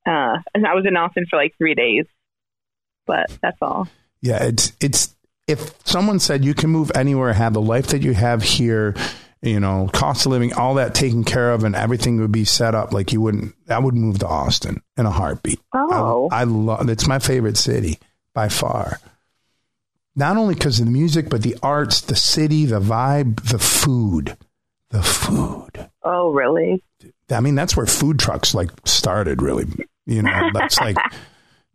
uh, and I was in Austin for like three days. But that's all. Yeah, it's it's if someone said you can move anywhere, have the life that you have here, you know, cost of living, all that taken care of, and everything would be set up like you wouldn't. I would move to Austin in a heartbeat. Oh. I, I love. It's my favorite city by far. Not only because of the music, but the arts, the city, the vibe, the food, the food. Oh, really? I mean, that's where food trucks like started. Really, you know, that's like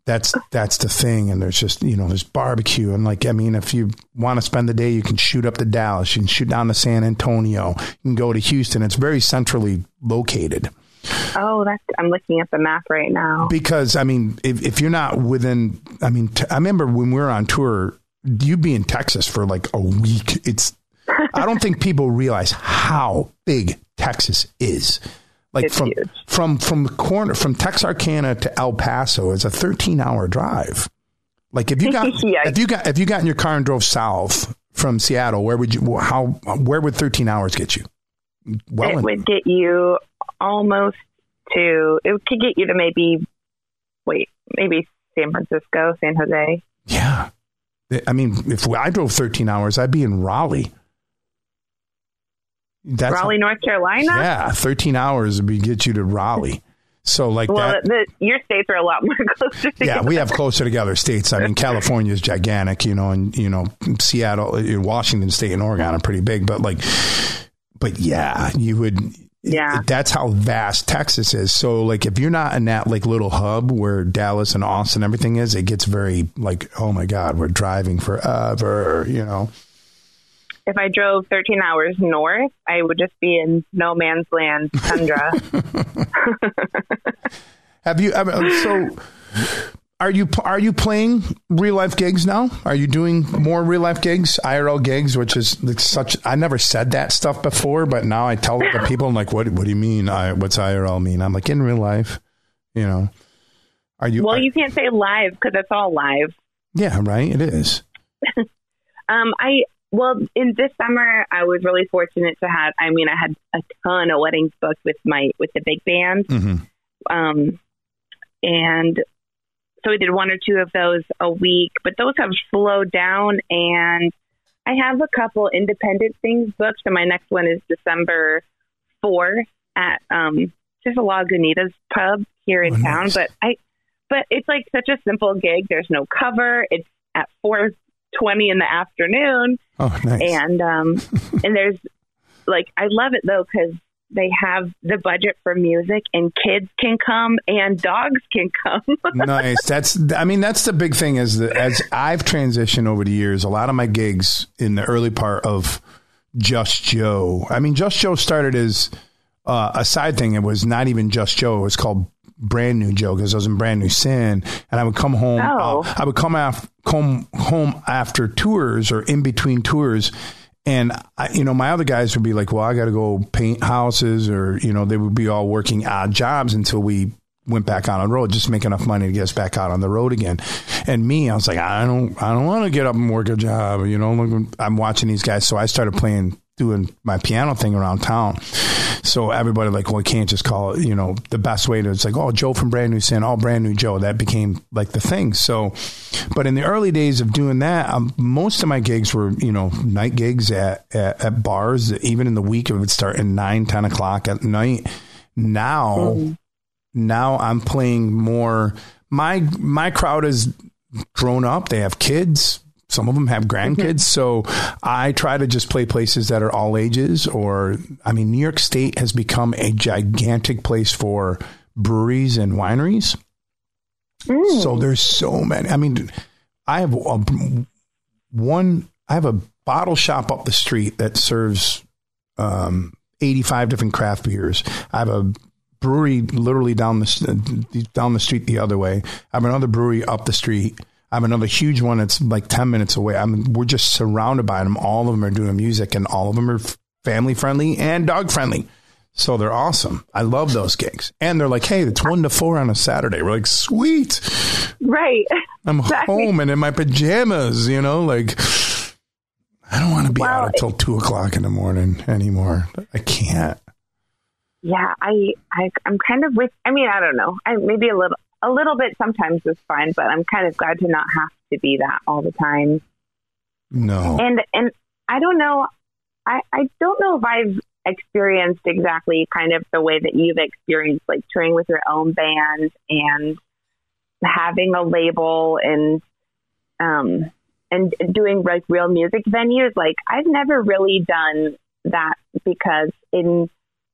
that's that's the thing. And there's just you know, there's barbecue and like I mean, if you want to spend the day, you can shoot up to Dallas, you can shoot down to San Antonio, you can go to Houston. It's very centrally located Oh, that's. I'm looking at the map right now. because I mean, if if you're not within, I mean, t- I remember when we were on tour, you'd be in Texas for like a week. It's I don't think people realize how big Texas is. Like It's from huge. from from the corner from Texarkana to El Paso is a 13 hour drive. Like if you got Yikes. if you got if you got in your car and drove south from Seattle, where would you how where would 13 hours get you? Well, it would get you almost to. It could get you to maybe. Wait, maybe San Francisco, San Jose. yeah. I mean, if I drove 13 hours, I'd be in Raleigh. That's Raleigh, North Carolina. Yeah, 13 hours would get you to Raleigh. So like well, that. The, your states are a lot more closer. Together. Yeah, we have closer together states. I mean, California is gigantic, you know, and you know, Seattle, uh, Washington State, and Oregon are pretty big. But like, but yeah, you would. Yeah, that's how vast Texas is. So like, if you're not in that like little hub where Dallas and Austin everything is, it gets very like, oh my god, we're driving forever, you know if I drove 13 hours north, I would just be in no man's land tundra. Have you ever? So, are you are you playing real life gigs now? Are you doing more real life gigs, IRL gigs, which is such? I never said that stuff before, but now I tell the people, I'm like, what What do you mean? I, what's IRL mean? I'm like in real life, you know. Are you? Well, are, you can't say live because it's all live. Yeah, right. It is. um, I well, in this summer, I was really fortunate to have. I mean, I had a ton of weddings booked with my with the big band, mm-hmm. um, and so we did one or two of those a week. But those have slowed down, and I have a couple independent things booked. So my next one is December fourth at um, just a Lagunitas pub here in oh, town. Nice. But I, but it's like such a simple gig. There's no cover. It's at four twenty in the afternoon. Oh, nice. And um, and there's like I love it though because they have the budget for music and kids can come and dogs can come. nice. That's I mean that's the big thing is that as I've transitioned over the years, a lot of my gigs in the early part of Just Joe. I mean Just Joe started as uh, a side thing. It was not even Just Joe. It was called brand new Joe because I was in brand new sin, and I would come home. Oh. Uh, I would come af- come home after tours or in between tours. And I, you know, my other guys would be like, "Well, I got to go paint houses," or you know, they would be all working odd jobs until we went back out on the road, just make enough money to get us back out on the road again. And me, I was like, I don't, I don't want to get up and work a job. You know, I'm watching these guys, so I started playing doing my piano thing around town. So everybody like, well, we can't just call it, you know, the best way to, it's like, oh, Joe from Brand New Sin, all brand new Joe. That became like the thing. So, but in the early days of doing that, um, most of my gigs were, you know, night gigs at, at, at, bars. Even in the week, it would start at 9, 10 o'clock at night. Now, mm-hmm. now I'm playing more. My, my crowd is grown up. They have kids some of them have grandkids. so I try to just play places that are all ages or, I mean, New York State has become a gigantic place for breweries and wineries. Mm. So there's so many. I mean, I have a, one, I have a bottle shop up the street that serves um, 85 different craft beers. I have a brewery literally down the down the street the other way. I have another brewery up the street. I have another huge one that's like 10 minutes away. I mean, we're just surrounded by them. All of them are doing music and all of them are family friendly and dog friendly. So they're awesome. I love those gigs. And they're like, hey, it's one to four on a Saturday. We're like, sweet. Right. I'm exactly. home and in my pajamas, you know, like I don't want to be well, out until two o'clock in the morning anymore. I can't. Yeah, I, I I'm kind of with I mean, I don't know. I maybe a little a little bit sometimes is fine, but I'm kind of glad to not have to be that all the time. No. And and I don't know I, I don't know if I've experienced exactly kind of the way that you've experienced like touring with your own band and having a label and um and doing like real music venues like I've never really done that because in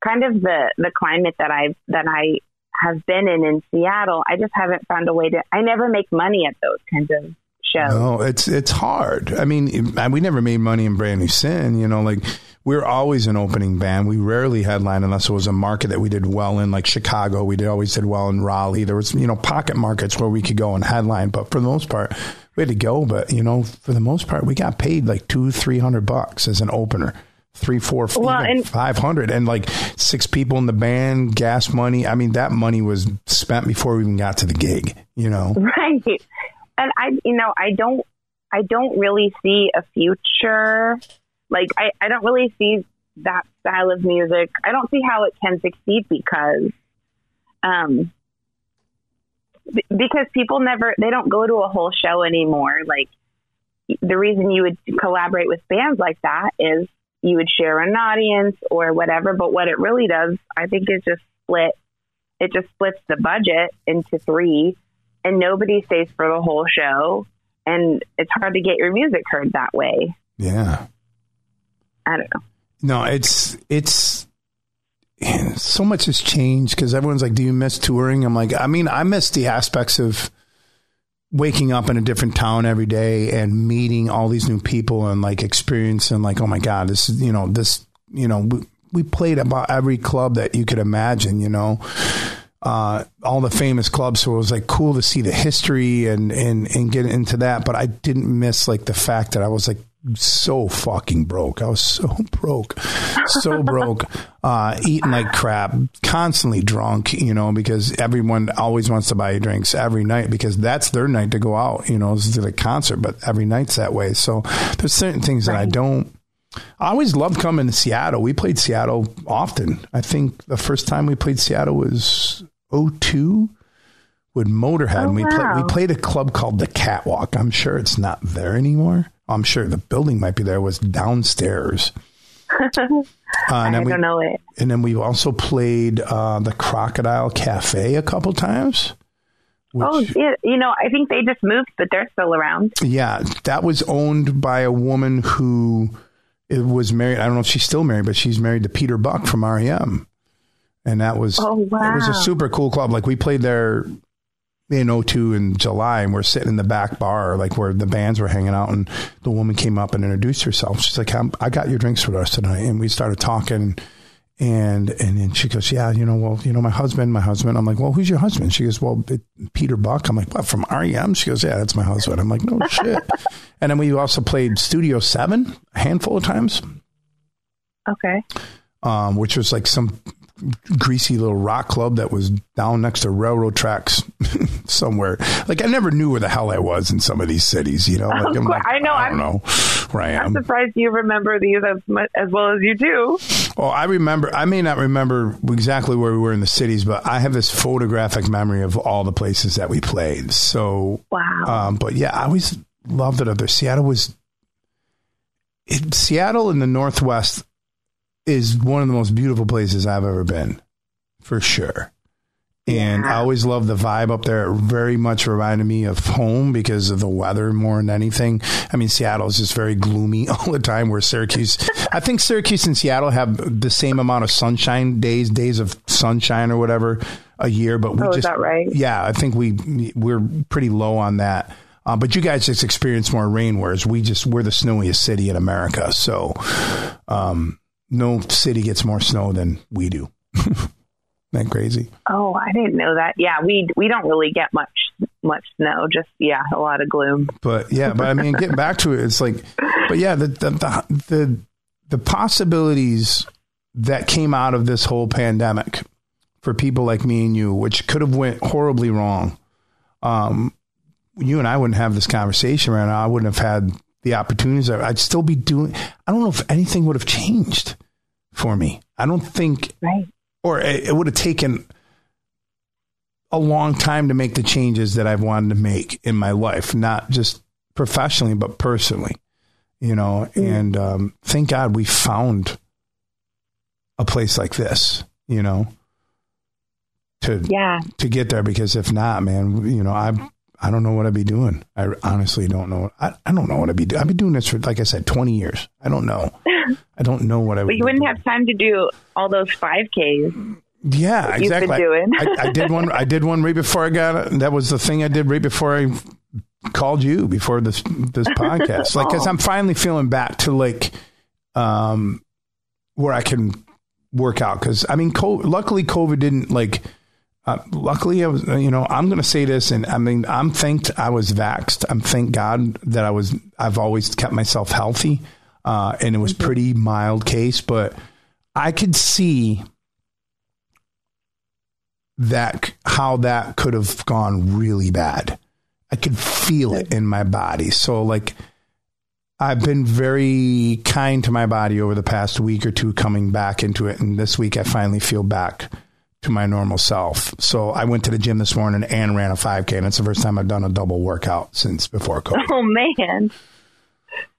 kind of the the climate that I've that I have been in in Seattle. I just haven't found a way to. I never make money at those kinds of shows. No, it's it's hard. I mean, we never made money in Brand New Sin. You know, like we're always an opening band. We rarely headline unless it was a market that we did well in, like Chicago. We did always did well in Raleigh. There was you know pocket markets where we could go and headline, but for the most part, we had to go. But you know, for the most part, we got paid like two, three hundred bucks as an opener three, four, well, and, 500 and like six people in the band, gas money. I mean, that money was spent before we even got to the gig, you know? Right. And I, you know, I don't, I don't really see a future. Like, I, I don't really see that style of music. I don't see how it can succeed because, um, because people never, they don't go to a whole show anymore. Like, the reason you would collaborate with bands like that is you would share an audience or whatever. But what it really does, I think, is just split. It just splits the budget into three, and nobody stays for the whole show. And it's hard to get your music heard that way. Yeah. I don't know. No, it's it's so much has changed because everyone's like, "Do you miss touring?" I'm like, I mean, I miss the aspects of waking up in a different town every day and meeting all these new people and like experiencing like, oh my god, this is you know this you know we, we played about every club that you could imagine, you know. Uh, all the famous clubs, so it was like cool to see the history and and and get into that. But I didn't miss like the fact that I was like so fucking broke. I was so broke, so broke, uh, eating like crap, constantly drunk, you know, because everyone always wants to buy you drinks every night because that's their night to go out, you know, to the concert, but every night's that way. So there's certain things right. that I don't. I always loved coming to Seattle. We played Seattle often. I think the first time we played Seattle was 02 with Motorhead. Oh, we, play, we played a club called the Catwalk. I'm sure it's not there anymore. I'm sure the building might be there. Was downstairs. uh, I don't we, know it. And then we also played uh, the Crocodile Cafe a couple times. Which, oh, yeah. You know, I think they just moved, but they're still around. Yeah, that was owned by a woman who was married. I don't know if she's still married, but she's married to Peter Buck from REM. And that was oh wow, it was a super cool club. Like we played there in 02 in July and we're sitting in the back bar, like where the bands were hanging out. And the woman came up and introduced herself. She's like, I got your drinks for us tonight. And we started talking. And, and then she goes, yeah, you know, well, you know, my husband, my husband. I'm like, well, who's your husband? She goes, well, it, Peter Buck. I'm like, what, from REM? She goes, yeah, that's my husband. I'm like, no shit. and then we also played Studio Seven a handful of times. Okay. Um, which was like some greasy little rock club that was down next to railroad tracks somewhere. Like I never knew where the hell I was in some of these cities. You know, like, like, I know. I don't know where I am. I'm surprised you remember these as much, as well as you do. Oh, I remember. I may not remember exactly where we were in the cities, but I have this photographic memory of all the places that we played. So wow. Um, but yeah, I always loved it up there. Seattle was. It, Seattle in the Northwest is one of the most beautiful places I've ever been, for sure. And yeah. I always love the vibe up there. It very much reminded me of home because of the weather more than anything. I mean, Seattle is just very gloomy all the time. Where Syracuse, I think Syracuse and Seattle have the same amount of sunshine days, days of sunshine or whatever a year. But we oh, just, right? Yeah, I think we we're pretty low on that. Uh, but you guys just experience more rain, whereas we just we're the snowiest city in America. So, um, no city gets more snow than we do. that crazy? Oh, I didn't know that. Yeah, we we don't really get much much snow. Just yeah, a lot of gloom. But yeah, but I mean, getting back to it, it's like, but yeah, the the the the, the possibilities that came out of this whole pandemic for people like me and you, which could have went horribly wrong. Um, you and I wouldn't have this conversation right now. I wouldn't have had the opportunities, I'd still be doing. I don't know if anything would have changed for me. I don't think, right. Or it, it would have taken a long time to make the changes that I've wanted to make in my life, not just professionally, but personally, you know, mm. and um, thank God we found a place like this, you know, to, yeah. to get there. Because if not, man, you know, I'm, I don't know what I'd be doing. I honestly don't know. I, I don't know what I'd be doing. I've been doing this for, like I said, 20 years. I don't know. I don't know what I would But you wouldn't doing. have time to do all those 5Ks. Yeah, exactly. I, I, did one. I did one right before I got it. That was the thing I did right before I called you before this this podcast. Like, because I'm finally feeling back to like, um, where I can work out. Because I mean, COVID, luckily COVID didn't like uh, luckily, I was, you know, I'm going to say this, and I mean, I'm thanked I was vaxxed. I'm thank God that I was. I've always kept myself healthy, uh, and it was pretty mild case, but I could see that how that could have gone really bad. I could feel it in my body. So, like, I've been very kind to my body over the past week or two, coming back into it, and this week I finally feel back to my normal self. So I went to the gym this morning and ran a 5K, and it's the first time I've done a double workout since before COVID. Oh man!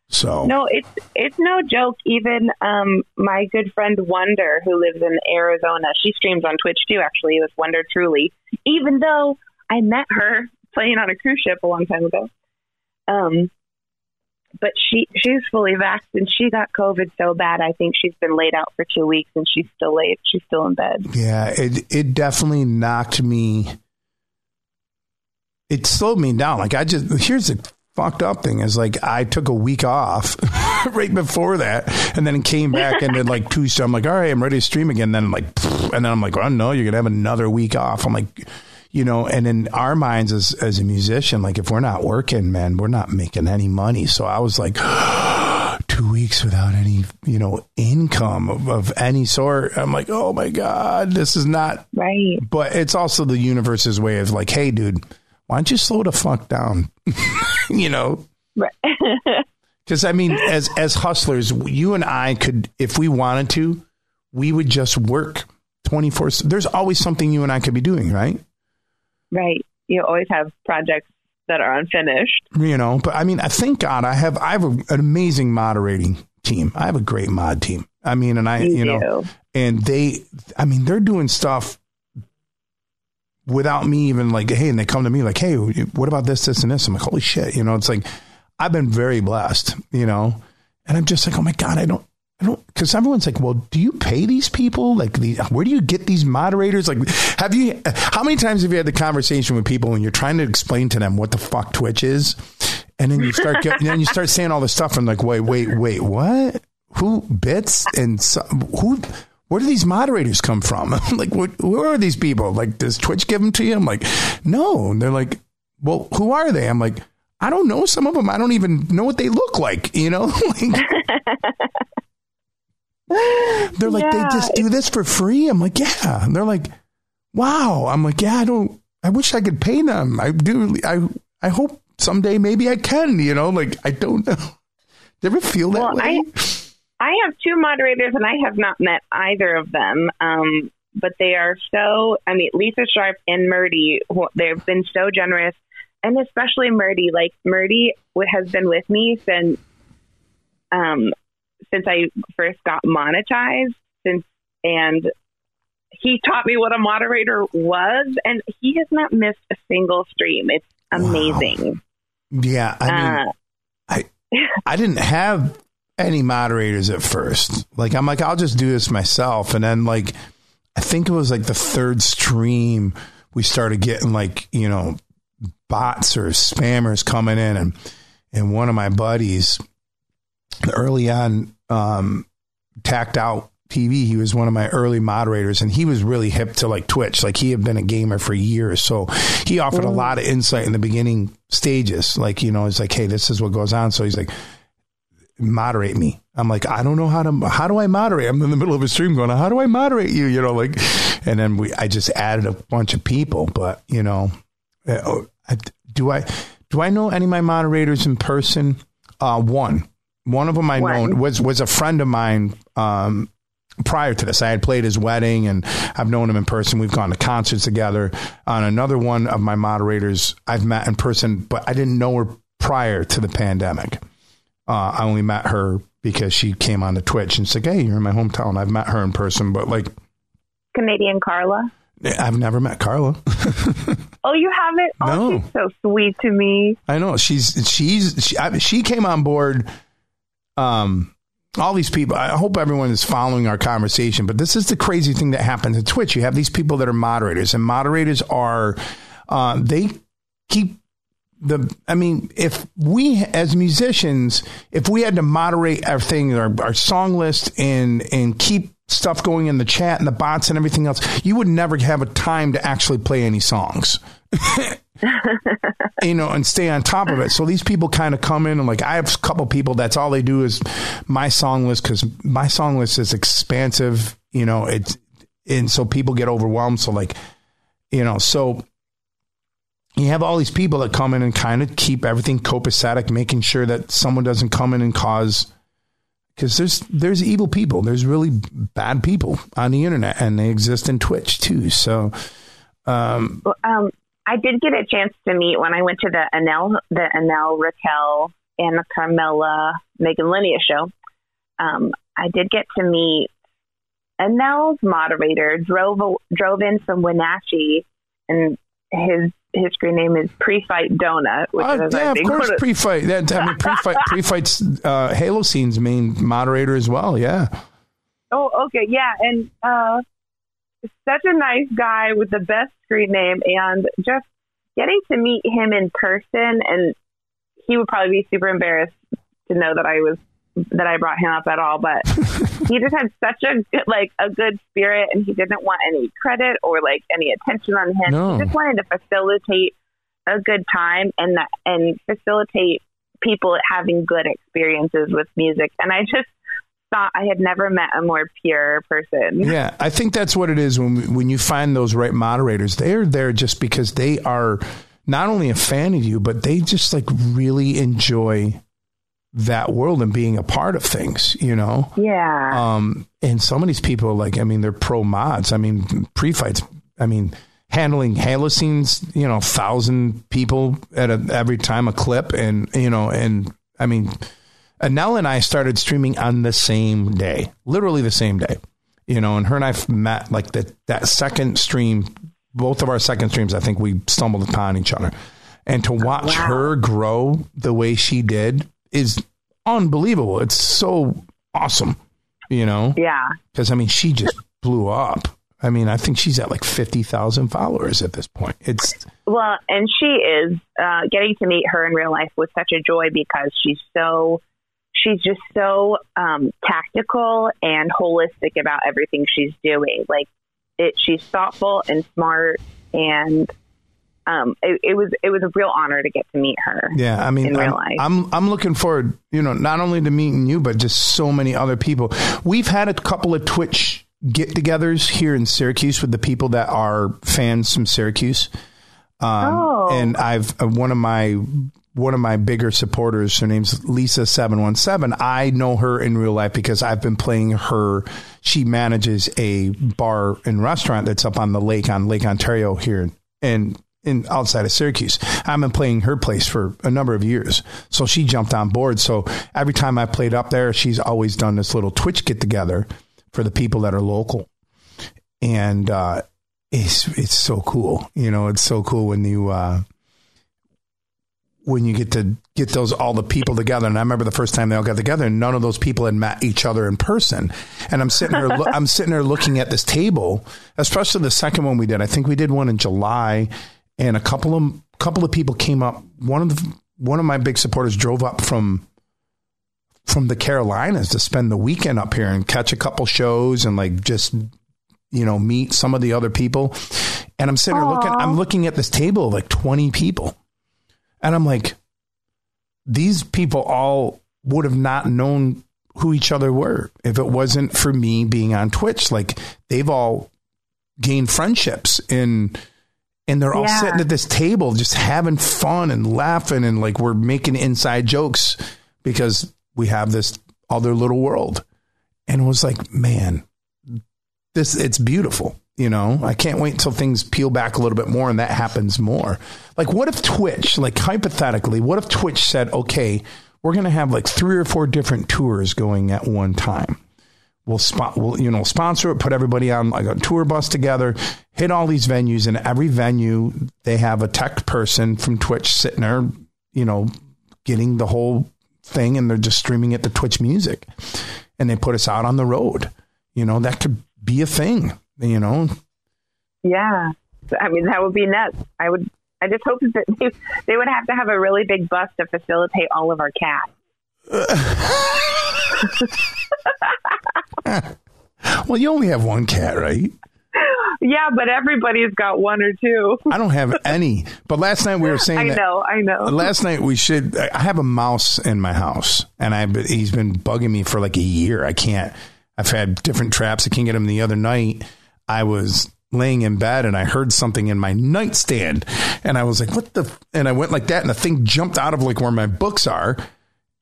So No, it's it's no joke. Even um, my good friend Wonder, who lives in Arizona, she streams on Twitch too. Actually, with Wonder Truly. Even though I met her playing on a cruise ship a long time ago, um, but she she's fully vaxxed and she got COVID so bad. I think she's been laid out for two weeks and she's still laid. She's still in bed. Yeah, it it definitely knocked me. It slowed me down. Like I just here's the fucked up thing is like I took a week off right before that, and then came back and then like. So I'm like, all right, I'm ready to stream again. Then I'm like, and then I'm like, oh no, you're gonna have another week off. I'm like. You know, and in our minds as as a musician, like if we're not working, man, we're not making any money. So I was like, two weeks without any, you know, income of, of any sort. I'm like, oh my God, this is not Right. but it's also the universe's way of like, hey, dude, why don't you slow the fuck down? you know, Right. because I mean, as as hustlers, you and I could, if we wanted to, we would just work twenty four. There's always something you and I could be doing, right? Right. You always have projects that are unfinished. You know, but I mean, I thank God I have I have a, an amazing moderating team. I have a great mod team. I mean, and I, You you know, and they, I mean, they're doing stuff without me even like, hey, and they come to me like, hey, what about this, this, and this? I'm like, holy shit, you know, it's like I've been very blessed, you know, and I'm just like, oh my god, I don't. I don't, because everyone's like, well, do you pay these people? Like, the, where do you get these moderators? Like, have you, how many times have you had the conversation with people when you're trying to explain to them what the fuck Twitch is? And then you start, get, then you start saying all this stuff and like, wait, wait, wait, what? Who bits and who, where do these moderators come from? like, what, who are these people? Like, does Twitch give them to you? I'm like, no. And they're like, well, who are they? I'm like, I don't know. Some of them, I don't even know what they look like, you know? like, they're like, they just do this for free. I'm like, yeah. And they're like, wow. I'm like, yeah, I don't, I wish I could pay them. I do. I, I hope someday maybe I can, you know, like, I don't know. Do you ever feel that Well, way? I have two moderators, and I have not met either of them. Um, but they are so. I mean, Lisa Sharp and Murdy. They've been so generous, and especially Murdy. Like Murdy has been with me since, um, since I first got monetized. Since and he taught me what a moderator was, and he has not missed a single stream. It's amazing. yeah. I mean, Uh, I I didn't have any moderators at first. Like I'm like I'll just do this myself, and then like I think it was like the third stream we started getting like you know bots or spammers coming in, and and one of my buddies early on um, tacked out TV. He was one of my early moderators, and he was really hip to like Twitch. Like he had been a gamer for years, so he offered a lot of insight in the beginning stages. Like you know, it's like, hey, this is what goes on. So he's like, moderate me. I'm like, I don't know how to. How do I moderate? I'm in the middle of a stream going, how do I moderate you? You know, like, and then we, I just added a bunch of people, but you know, uh, do I do I know any of my moderators in person? Uh, one, one of them I One. know was was a friend of mine. Um, prior to this, I had played his wedding and I've known him in person. We've gone to concerts together. On another one of my moderators, I've met in person, but I didn't know her prior to the pandemic. Uh, I only met her because she came on the Twitch and said, Hey, you're in my hometown. I've met her in person, but like, Canadian Carla. I've never met Carla. Oh, you haven't? Oh, No. she's so sweet to me. I know she's she's she, I, she came on board. Um, all these people. I hope everyone is following our conversation. But this is the crazy thing that happens at Twitch. You have these people that are moderators, and moderators are uh, they keep the. I mean, if we as musicians, if we had to moderate our thing, our, our song list, and and keep stuff going in the chat and the bots and everything else, you would never have a time to actually play any songs you know, and stay on top of it. So these people kind of come in and like, I have a couple people that's all they do is my song list because my song list is expansive, you know, it's, and so people get overwhelmed. So like, you know, so you have all these people that come in and kind of keep everything copacetic, making sure that someone doesn't come in and cause, because there's there's evil people, there's really bad people on the internet, and they exist in Twitch too. So, um, Well, Um, I did get a chance to meet when I went to the Anel, the Anel Raquel Anna Carmela, Megan Linnea show, um, I did get to meet Nell's moderator. drove drove in from Wenatchee, and his his screen name is Pre-Fight Donut. Which uh, is, yeah, of course, pre-fight. That, I mean, pre-fight, pre-fight's uh, Halocene's main moderator as well. Yeah. Oh, okay, yeah, and uh, such a nice guy with the best screen name, and just getting to meet him in person, and he would probably be super embarrassed to know that I was that I brought him up at all, but he just had such a good, like a good spirit, and he didn't want any credit or like any attention on him. No. He just wanted to facilitate a good time and that and facilitate people having good experiences with music. And I just thought I had never met a more pure person. Yeah, I think that's what it is when when you find those right moderators. They're there just because they are not only a fan of you, but they just like really enjoy that world and being a part of things, you know? Yeah. Um, and some of these people, like, I mean, they're pro mods. I mean, pre fights, I mean, handling Halocene's, you know, thousand people at a, every time a clip. And, you know, and I mean, Nell and I started streaming on the same day, literally the same day, you know, and her and I met like that, that second stream, both of our second streams, I think we stumbled upon each other. And to watch wow. her grow the way she did is unbelievable. It's so awesome, you know? Yeah. Because, I mean, she just blew up. I mean, I think she's at like 50,000 followers at this point. It's well, and she is uh, getting to meet her in real life was such a joy because she's so she's just so um, tactical and holistic about everything she's doing. Like it, she's thoughtful and smart and um, it, it, was it was a real honor to get to meet her. Yeah, I mean, I'm, I'm, I'm looking forward, you know, not only to meeting you, but just so many other people. We've had a couple of Twitch get-togethers here in Syracuse with the people that are fans from Syracuse. Um, oh. and I've uh, one of my one of my bigger supporters. Her name's Lisa seven one seven. I know her in real life because I've been playing her. She manages a bar and restaurant that's up on the lake on Lake Ontario here, and in outside of Syracuse. I've been playing her place for a number of years. So she jumped on board. So every time I played up there, she's always done this little Twitch get together for the people that are local. And uh, it's it's so cool. You know, it's so cool when you uh, when you get to get those all the people together. And I remember the first time they all got together, and none of those people had met each other in person. And I'm sitting there, I'm sitting there looking at this table, especially the second one we did. I think we did one in July, and a couple of couple of people came up. One of the one of my big supporters drove up from from the Carolinas to spend the weekend up here and catch a couple shows and like just you know meet some of the other people. And I'm sitting there looking. I'm looking at this table of like 20 people, and I'm like, these people all would have not known who each other were if it wasn't for me being on Twitch. Like they've all gained friendships in and they're all yeah. sitting at this table just having fun and laughing and like we're making inside jokes because we have this other little world and it was like man this it's beautiful you know? I can't wait until things peel back a little bit more and that happens more. Like what if twitch like hypothetically what if twitch said okay we're going to have like three or four different tours going at one time? We'll spot we'll you know sponsor it put everybody on like a tour bus together hit all these venues and every venue they have a tech person from twitch sitting there you know getting the whole thing and they're just streaming it to twitch music. And they put us out on the road. You know that could be a thing you know yeah i mean that would be nuts i would i just hope that they, they would have to have a really big bus to facilitate all of our cats well, you only have one cat, right? Yeah, but everybody's got one or two. I don't have any. But last night we were saying. I know, I know. Last night we should. I have a mouse in my house, and I he's been bugging me for like a year. I can't. I've had different traps. I can't get him. The other night, I was laying in bed and I heard something in my nightstand, and I was like, "What the?" And I went like that, and the thing jumped out of like where my books are.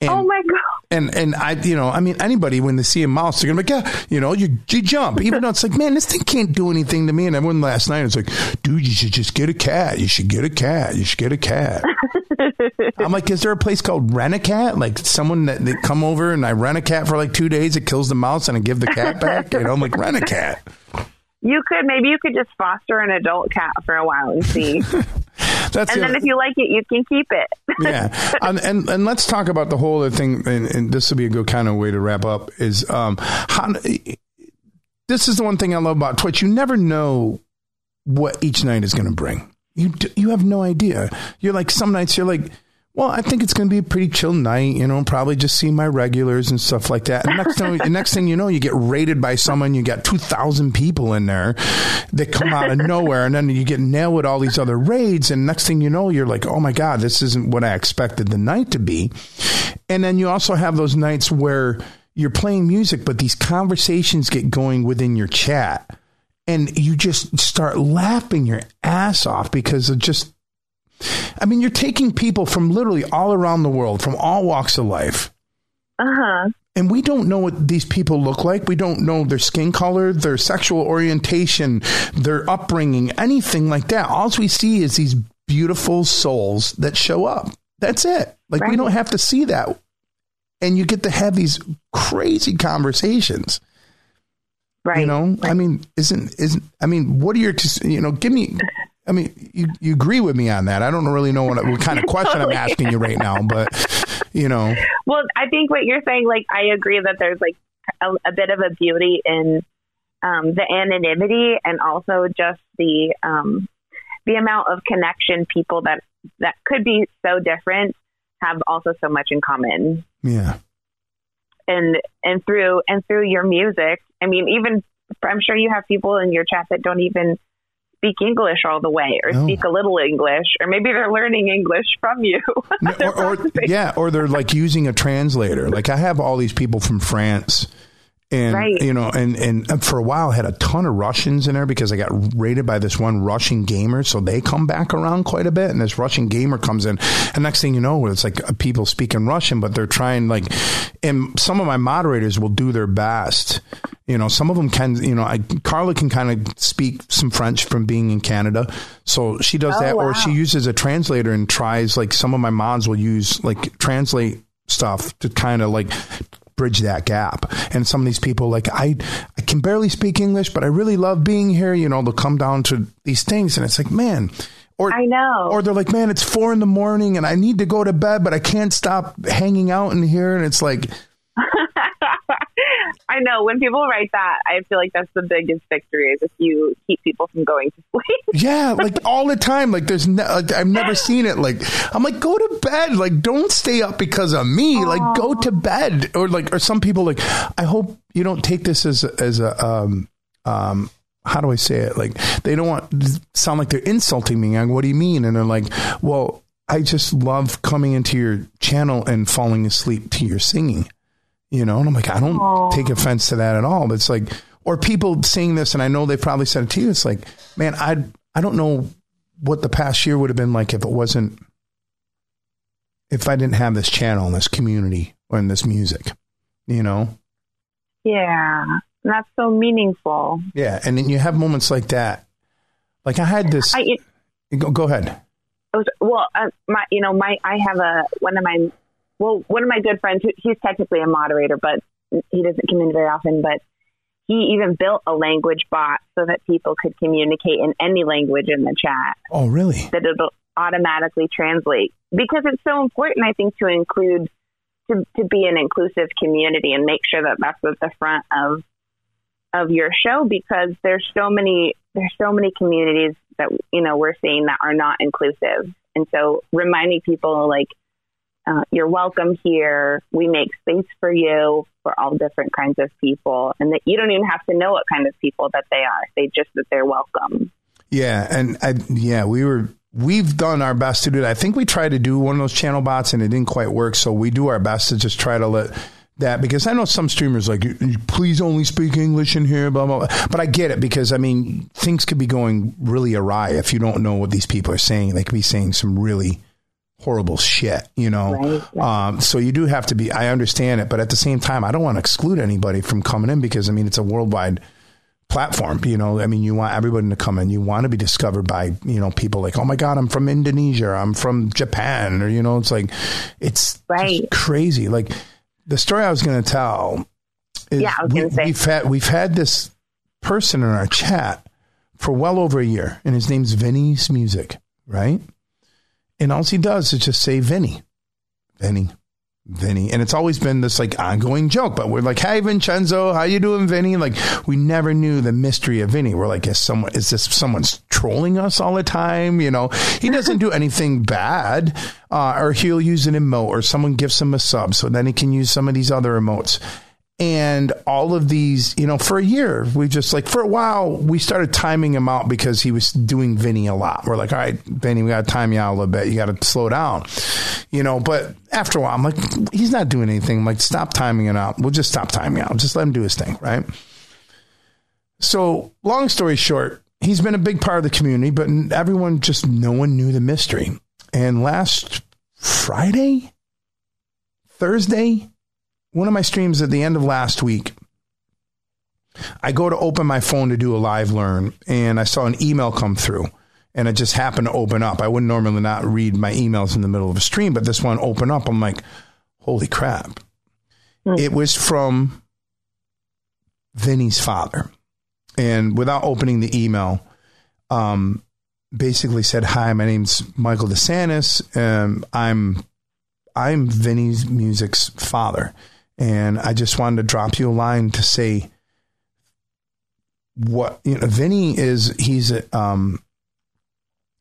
And, oh my god! And and I, you know, I mean, anybody when they see a mouse, they're gonna be like, yeah, you know, you, you jump, even though it's like, man, this thing can't do anything to me. And everyone last night was like, dude, you should just get a cat. You should get a cat. You should get a cat. I'm like, is there a place called Rent a Cat? Like someone that they come over and I rent a cat for like two days, it kills the mouse and I give the cat back. You know, I'm like, rent a cat. You could maybe you could just foster an adult cat for a while and see. That's and the- then if you like it, you can keep it. yeah, um, and and let's talk about the whole other thing, and, and this will be a good kind of way to wrap up. Is um, how, this is the one thing I love about Twitch. You never know what each night is going to bring. You d- you have no idea. You're like some nights you're like, well, I think it's going to be a pretty chill night. You know, probably just see my regulars and stuff like that. And next thing, next thing you know, you get raided by someone. You got two thousand people in there that come out of nowhere, and then you get nailed with all these other raids. And next thing you know, you're like, oh my god, this isn't what I expected the night to be. And then you also have those nights where you're playing music, but these conversations get going within your chat and you just start laughing your ass off because of just I mean, you're taking people from literally all around the world, from all walks of life. Uh huh. And we don't know what these people look like. We don't know their skin color, their sexual orientation, their upbringing, anything like that. All we see is these beautiful souls that show up. That's it. Like we don't have to see that. And you get to have these crazy conversations. Right. You know, I mean, isn't isn't I mean, what are your you know? Give me. I mean, you you agree with me on that? I don't really know what, what kind of question I'm asking you right now, but you know, Well, I think what you're saying, like, I agree that there's like a, a bit of a beauty in um, the anonymity and also just the um, the amount of connection people that that could be so different have also so much in common. yeah, And and through and through your music, I mean, even I'm sure you have people in your chat that don't even speak English all the way or No. speak a little English or maybe they're learning English from you. Or, or yeah, or they're like using a translator. Like I have all these people from France. And Right. you know, and and for a while I had a ton of Russians in there because I got raided by this one Russian gamer, so they come back around quite a bit. And this Russian gamer comes in, and next thing you know, it's like uh, people speaking Russian, but they're trying like, and some of my moderators will do their best. You know, some of them can. You know, I, Carla can kind of speak some French from being in Canada, so she does Oh, that, or she uses a translator and tries. Like some of my mods will use like translate stuff to kind of like bridge that gap. And some of these people, like I, I can barely speak English, but I really love being here. You know, they'll come down to these things, and it's like, man. Or, I know. or they're like, man, it's four in the morning and I need to go to bed, but I can't stop hanging out in here. And it's like, I know when people write that, I feel like that's the biggest victory is if you keep people from going to sleep. Yeah, like all the time. Like there's, ne- like, I've never seen it. Like I'm like, go to bed. Like don't stay up because of me. Like go to bed. Or like, or some people like, I hope you don't take this as as a um um. How do I say it? Like they don't want sound like they're insulting me. I'm, what do you mean? And they're like, well, I just love coming into your channel and falling asleep to your singing. You know, and I'm like, I don't Aw. take offense to that at all. But it's like, or people seeing this, and I know they probably said it to you. It's like, man, I I don't know what the past year would have been like if it wasn't if I didn't have this channel and this community and this music. You know, yeah, that's so meaningful. yeah. And then you have moments like that. Like I had this. I go, go ahead. it was, well, uh, my you know my I have a one of my well one of my good friends, he's technically a moderator, but he doesn't come in very often. But he even built a language bot so that people could communicate in any language in the chat. Oh, really? that it'll automatically translate because it's so important i think to include to, to be an inclusive community and make sure that that's at the front of of your show because there's so many there's so many communities that you know we're seeing that are not inclusive and so reminding people like uh, you're welcome here we make space for you for all different kinds of people and that you don't even have to know what kind of people that they are they just that they're welcome Yeah, and I, yeah, we were we've done our best to do that. I think we tried to do one of those channel bots and it didn't quite work. So we do our best to just try to let that because I know some streamers like please only speak English in here, blah blah. blah. But I get it because I mean things could be going really awry if you don't know what these people are saying. They could be saying some really horrible shit, you know. Right, Um, so you do have to be. I understand it, but at the same time, I don't want to exclude anybody from coming in because I mean it's a worldwide platform. You know, I mean, you want everybody to come in. You want to be discovered by, you know, people like, oh my God, I'm from Indonesia, I'm from Japan, or, you know, it's like, it's Right. crazy. Like the story I was going to tell is Yeah, we, we've had, we've had this person in our chat for well over a year, and his name's Vinny's Music, right? And all he does is just say Vinny, Vinny, Vinny, and it's always been this like ongoing joke. But we're like, "Hey, Vincenzo, how you doing, Vinny?" Like we never knew the mystery of Vinny. We're like, "Is someone is this someone's trolling us all the time?" You know, he doesn't do anything bad, uh, or he'll use an emote, or someone gives him a sub, so then he can use some of these other emotes. And all of these, you know, for a year, we just like for a while we started timing him out because he was doing Vinny a lot. We're like, all right, Vinny, we got to time you out a little bit. You got to slow down, you know. But after a while, I'm like, he's not doing anything. I'm like, stop timing it out. We'll just stop timing out. Just let him do his thing, right? So, long story short, he's been a big part of the community, but everyone just no one knew the mystery. And last Friday, Thursday, one of my streams at the end of last week, I go to open my phone to do a live learn, and I saw an email come through, and it just happened to open up. I wouldn't normally not read my emails in the middle of a stream, but this one opened up. I'm like, holy crap! It was from Vinny's father, and without opening the email, um, basically said, "Hi, my name's Michael DeSantis. Um, I'm I'm Vinny's music's father, and I just wanted to drop you a line to say what you know. Vinny is he's a, um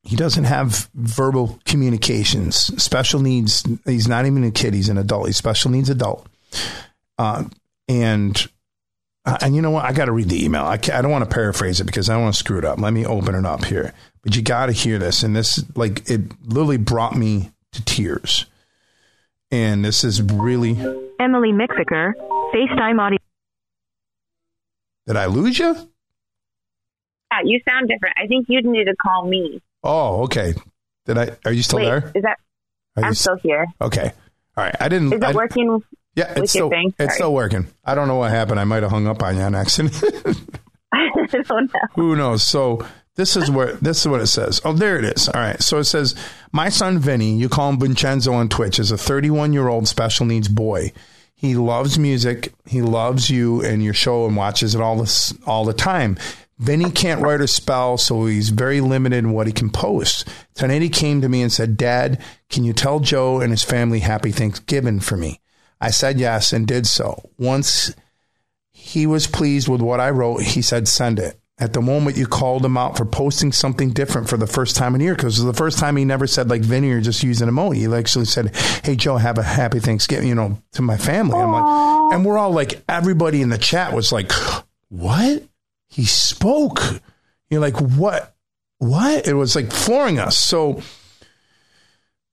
he doesn't have verbal communications, special needs. He's not even a kid; he's an adult. He's special needs adult, uh, and. Uh, and you know what? I got to read the email. I, I don't want to paraphrase it because I don't want to screw it up. Let me open it up here. But you got to hear this. And this, like, it literally brought me to tears. And this is really. Emily Mixiker, FaceTime audio. Did I lose you? Yeah, you sound different. I think you'd need to call me. Oh, okay. Did I? Are you still Wait, there? is that? Are you I'm s- still here. okay. All right. I didn't. Is it I- working? Yeah, it's still it's still working. I don't know what happened. I might have hung up on you on accident. I don't know. Who knows? So this is where this is what it says. Oh, there it is. All right. So it says, my son Vinny, you call him Vincenzo on Twitch, is a 31 year old special needs boy. He loves music. He loves you and your show and watches it all this all the time. Vinny can't write or spell, so he's very limited in what he can post. Tonight he came to me and said, Dad, can you tell Joe and his family happy Thanksgiving for me? I said yes and did so. Once he was pleased with what I wrote. He said, send it. At the moment, you called him out for posting something different for the first time in a year because the first time he never said, like, Vinny, you're just using emoji. He actually said, hey, Joe, have a happy Thanksgiving, you know, to my family. I'm like, and we're all like, everybody in the chat was like, what? He spoke. You're like, what? What? It was like flooring us. So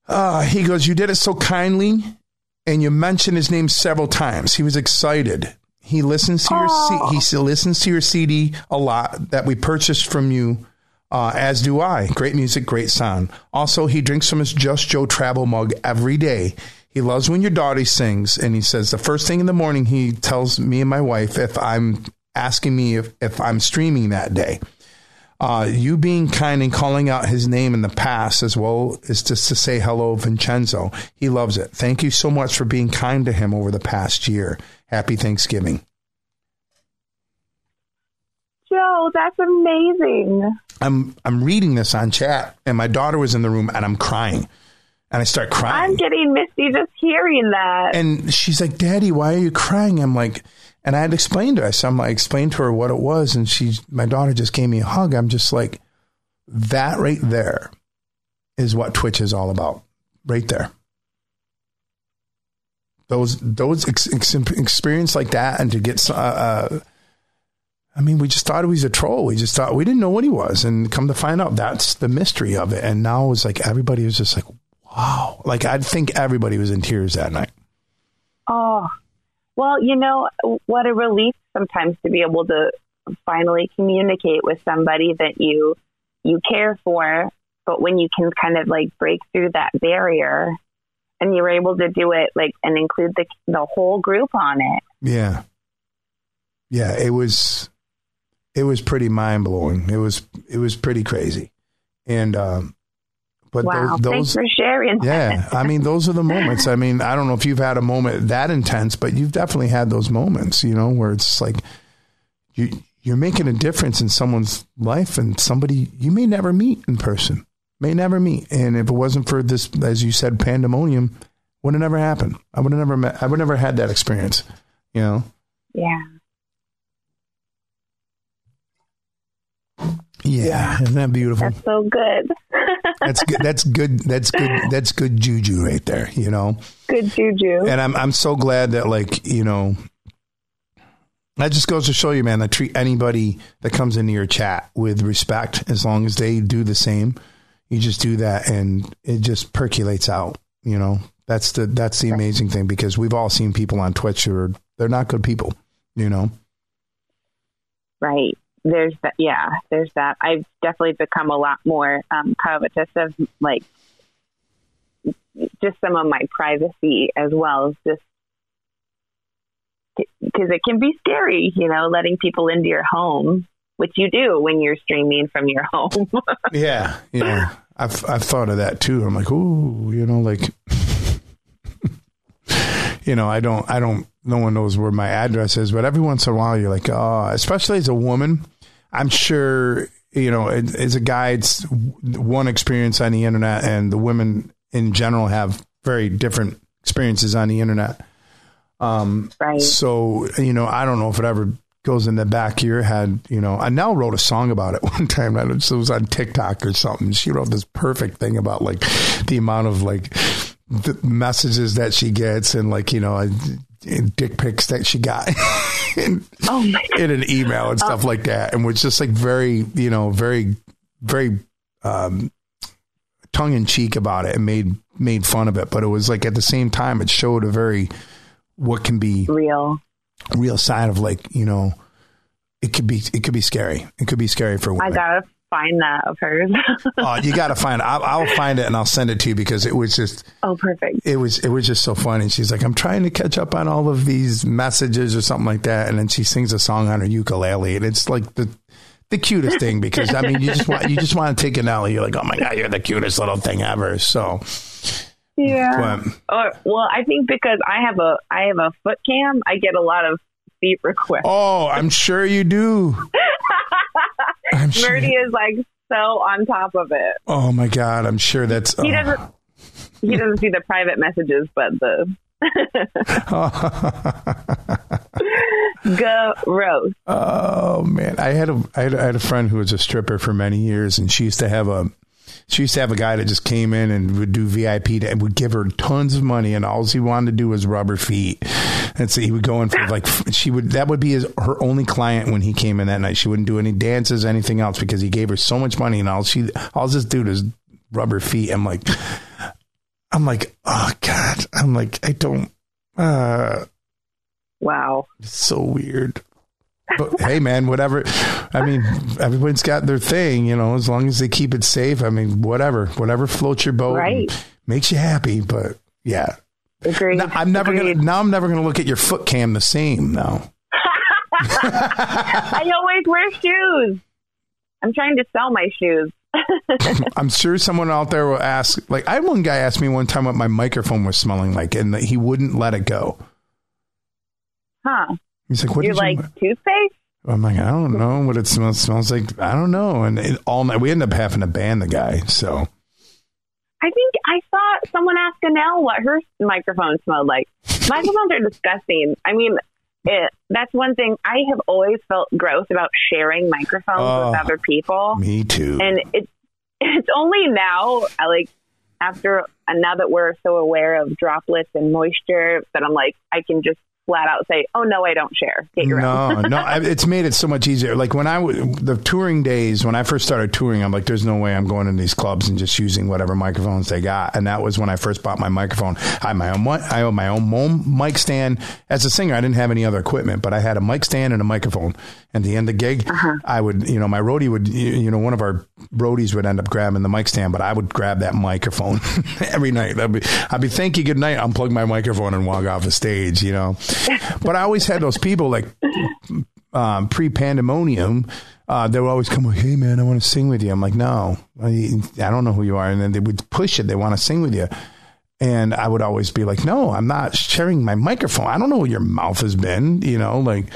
uh, he goes, You did it so kindly, and you mentioned his name several times. He was excited. He listens to your C- he still listens to your CD a lot that we purchased from you, uh, as do I. Great music, great sound. Also, he drinks from his Just Joe travel mug every day. He loves when your daughter sings, and he says the first thing in the morning he tells me and my wife if I'm asking me if, if I'm streaming that day. Uh, you being kind and calling out his name in the past as well is just to say hello, Vincenzo. He loves it. Thank you so much for being kind to him over the past year. Happy Thanksgiving. Joe, that's amazing. I'm I'm reading this on chat, and my daughter was in the room, and I'm crying, and I start crying. I'm getting misty just hearing that. and she's like, "Daddy, why are you crying?" I'm like, and I had explained to her. So like, explained to her what it was, and she, my daughter, just gave me a hug. I'm just like, that right there is what Twitch is all about, right there. Those those ex, ex, experience like that, and to get, uh, uh, I mean, we just thought he was a troll. We just thought we didn't know what he was, and come to find out, that's the mystery of it. And now it's like everybody was just like, wow, like I think everybody was in tears that night. Oh, well, you know, what a relief sometimes to be able to finally communicate with somebody that you you care for, but when you can kind of like break through that barrier and you were able to do it like and include the the whole group on it. Yeah. Yeah, it was it was pretty mind blowing. It was it was pretty crazy, and um, but wow, tho- thanks those for sharing. yeah, I mean those are the moments. I mean I don't know if you've had a moment that intense, but you've definitely had those moments, you know, where it's like you you're making a difference in someone's life and somebody you may never meet in person, may never meet, and if it wasn't for this, as you said, pandemonium, would have never happened. I would have never met. I would never had that experience, you know. Yeah. Yeah, isn't that beautiful? That's so good. That's good. That's good. That's good. That's good juju right there. You know, good juju. and I'm I'm so glad that like you know. That just goes to show you, man, that treat anybody that comes into your chat with respect as long as they do the same. You just do that and it just percolates out, you know. That's the that's the amazing thing because we've all seen people on Twitch who are they're not good people, you know. Right. There's that. Yeah. There's that. I've definitely become a lot more um, covetous of like just some of my privacy as well as just because it can be scary, you know, letting people into your home, which you do when you're streaming from your home. Yeah, yeah. I've I've thought of that too. I'm like, ooh, you know, like, you know, I don't, I don't. No one knows where my address is, but every once in a while, you're like, oh, especially as a woman, I'm sure, you know, as as a guy, it's one experience on the internet, and the women in general have very different experiences on the internet. Um, right. so, you know, I don't know if it ever goes in the back of your head, you know. I now wrote a song about it one time. I don't, it was on TikTok or something. She wrote this perfect thing about like the amount of like the messages that she gets and like, you know, uh, dick pics that she got in, Oh in an email and stuff like that. And was just like very, you know, very, very, um, tongue in cheek about it and made, made fun of it. But it was like at the same time, it showed a very, what can be Real. Real side of like you know it could be it could be scary it could be scary for women. I gotta find that of hers. uh, you got to find it I'll, I'll find it and i'll send it to you because it was just oh, perfect. it was it was just so funny and she's like i'm trying to catch up on all of these messages or something like that and then she sings a song on her ukulele and it's like the the cutest thing because i mean you just want you just want to take an L. you're like oh my god you're the cutest little thing ever so Yeah. Or oh, well, I think because I have a I have a foot cam, I get a lot of feet requests. oh i'm sure you do I'm sure- Murdy is like so on top of it. oh my god i'm sure that's He oh. doesn't he doesn't see the private messages, but the gross. Oh man, I had a I had, I had a friend who was a stripper for many years, and she used to have a she used to have a guy that just came in and would do VIP and would give her tons of money, and all he wanted to do was rub her feet. And so he would go in for like she would that would be his, her only client when he came in that night. She wouldn't do any dances, anything else because he gave her so much money, and all she all this dude is rub her feet. I'm like, I'm like, oh god, I'm like, I don't. uh Wow. it's so weird. But hey, man, whatever. I mean, everyone's got their thing, you know. As long as they keep it safe, I mean, whatever, whatever floats your boat, Right. makes you happy. But yeah, Agreed. now, I'm never Agreed. gonna. Now I'm never gonna look at your foot cam the same. Now, I always wear shoes. I'm trying to sell my shoes. I'm sure someone out there will ask. Like, I had one guy ask me one time what my microphone was smelling like, and that he wouldn't let it go. Huh. He's like, "What You're like you?" toothpaste? I'm like, "I don't know what it smells smells like. I don't know." And it, all night, we ended up having to ban the guy. So. I think I saw someone ask Anel what her microphone smelled like. Microphones are disgusting. I mean, it, that's one thing I have always felt gross about sharing microphones Oh. with other people. Me too. And it, it's only now, like, after, and now that we're so aware of droplets and moisture, that I'm like, I can just flat out say, oh, no, I don't share. Get your own. no, no, I, it's made it so much easier. Like when I w- the touring days, when I first started touring, I'm like, there's no way I'm going in these clubs and just using whatever microphones they got. And that was when I first bought my microphone. I had my own, I own my own mic stand. As a singer, I didn't have any other equipment, but I had a mic stand and a microphone. And the end of the gig, I would, you know, my roadie would, you you know, one of our roadies would end up grabbing the mic stand, but I would grab that microphone every night. I'd be, I'd be thank you, good night, unplug my microphone and walk off the stage, you know. but I always had those people like um, pre pandemonium, uh, they would always come, like, hey man, I want to sing with you. I'm like, no, I, I don't know who you are. And then they would push it. They want to sing with you. And I would always be like, no, I'm not sharing my microphone. I don't know where your mouth has been, you know, like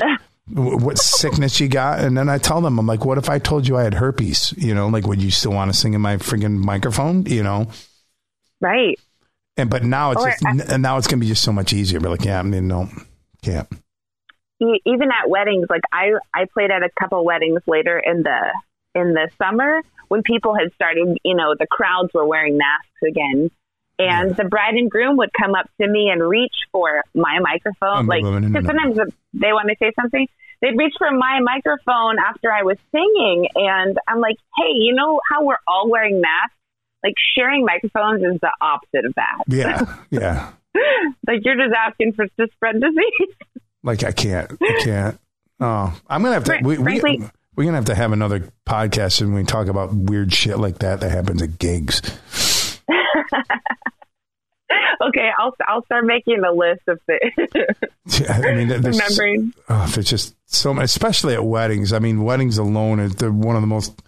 what sickness you got. And then I tell them, I'm like, what if I told you I had herpes? You know, like, would you still want to sing in my freaking microphone? You know? Right. And, but now it's Or just, I- and now it's going to be just so much easier. But like, yeah, I mean, no, can't. Even at weddings, like I, I played at a couple weddings later in the in the summer when people had started, you know, the crowds were wearing masks again. And the bride and groom would come up to me and reach for my microphone. Like, No, no, no. sometimes they want to say something. They'd reach for my microphone after I was singing. And I'm like, hey, you know how we're all wearing masks? Like, sharing microphones is the opposite of that. Yeah. Yeah. Like, you're just asking for to spread disease. Like I can't, I can't. Oh, I'm gonna have to. We, we, Frankly- we're gonna have to have another podcast and we talk about weird shit like that that happens at gigs. okay, I'll I'll start making a list of things. Yeah, I mean, there's, Remembering. oh, there's just so much, especially at weddings. I mean, weddings alone they're one of the most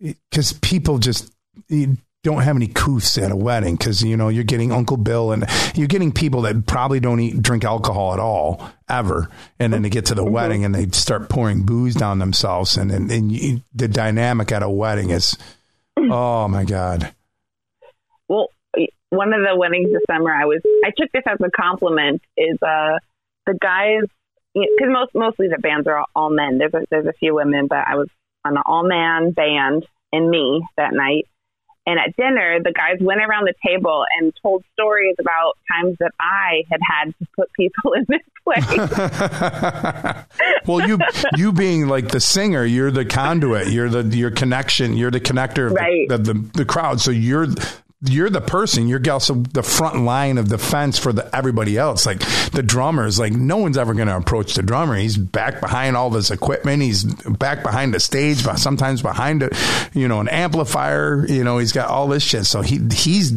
because people just you don't have any couths at a wedding because you know you're getting Uncle Bill and you're getting people that probably don't eat drink alcohol at all ever, and then they get to the mm-hmm. wedding and they start pouring booze down themselves, and and, and you, the dynamic at a wedding is oh my god. Well, one of the weddings this summer, I was I took this as a compliment. Is uh the guys because most mostly the bands are all, all men. There's a, there's a few women, but I was on an all man band and me that night. And at dinner, the guys went around the table and told stories about times that I had had to put people in this place. well, you you being like the singer, you're the conduit, you're the your connection, you're the connector of, Right. the, of the the crowd. So you're you're the person, you're also the front line of defense for the everybody else. Like the drummers, like no one's ever going to approach the drummer. He's back behind all this equipment. He's back behind the stage, but sometimes behind a you know an amplifier. You know, he's got all this shit. So he he's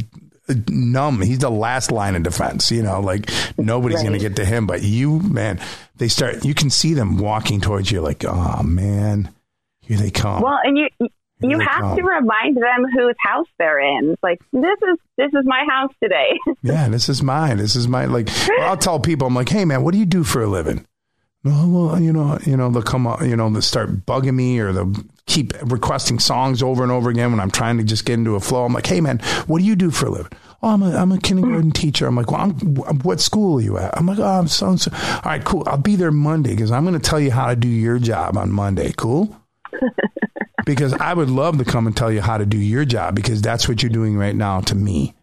numb. He's the last line of defense. You know, like nobody's going to get to him, but you, man, they start. You can see them walking towards you, like, oh man, here they come. well, and you you have come. to remind them whose house they're in. It's like this is this is my house today. yeah, this is mine. This is my like. I'll tell people, I'm like, hey man, what do you do for a living? No, well, you know, you know, they'll come up, you know, they'll start bugging me or they'll keep requesting songs over and over again when I'm trying to just get into a flow. I'm like, hey man, what do you do for a living? Oh, I'm a, I'm a kindergarten mm. teacher. I'm like, well, I'm, what school are you at? I'm like, oh, I'm so and so. All right, cool. I'll be there Monday because I'm going to tell you how to do your job on Monday. Cool. Because I would love to come and tell you how to do your job because that's what you're doing right now to me.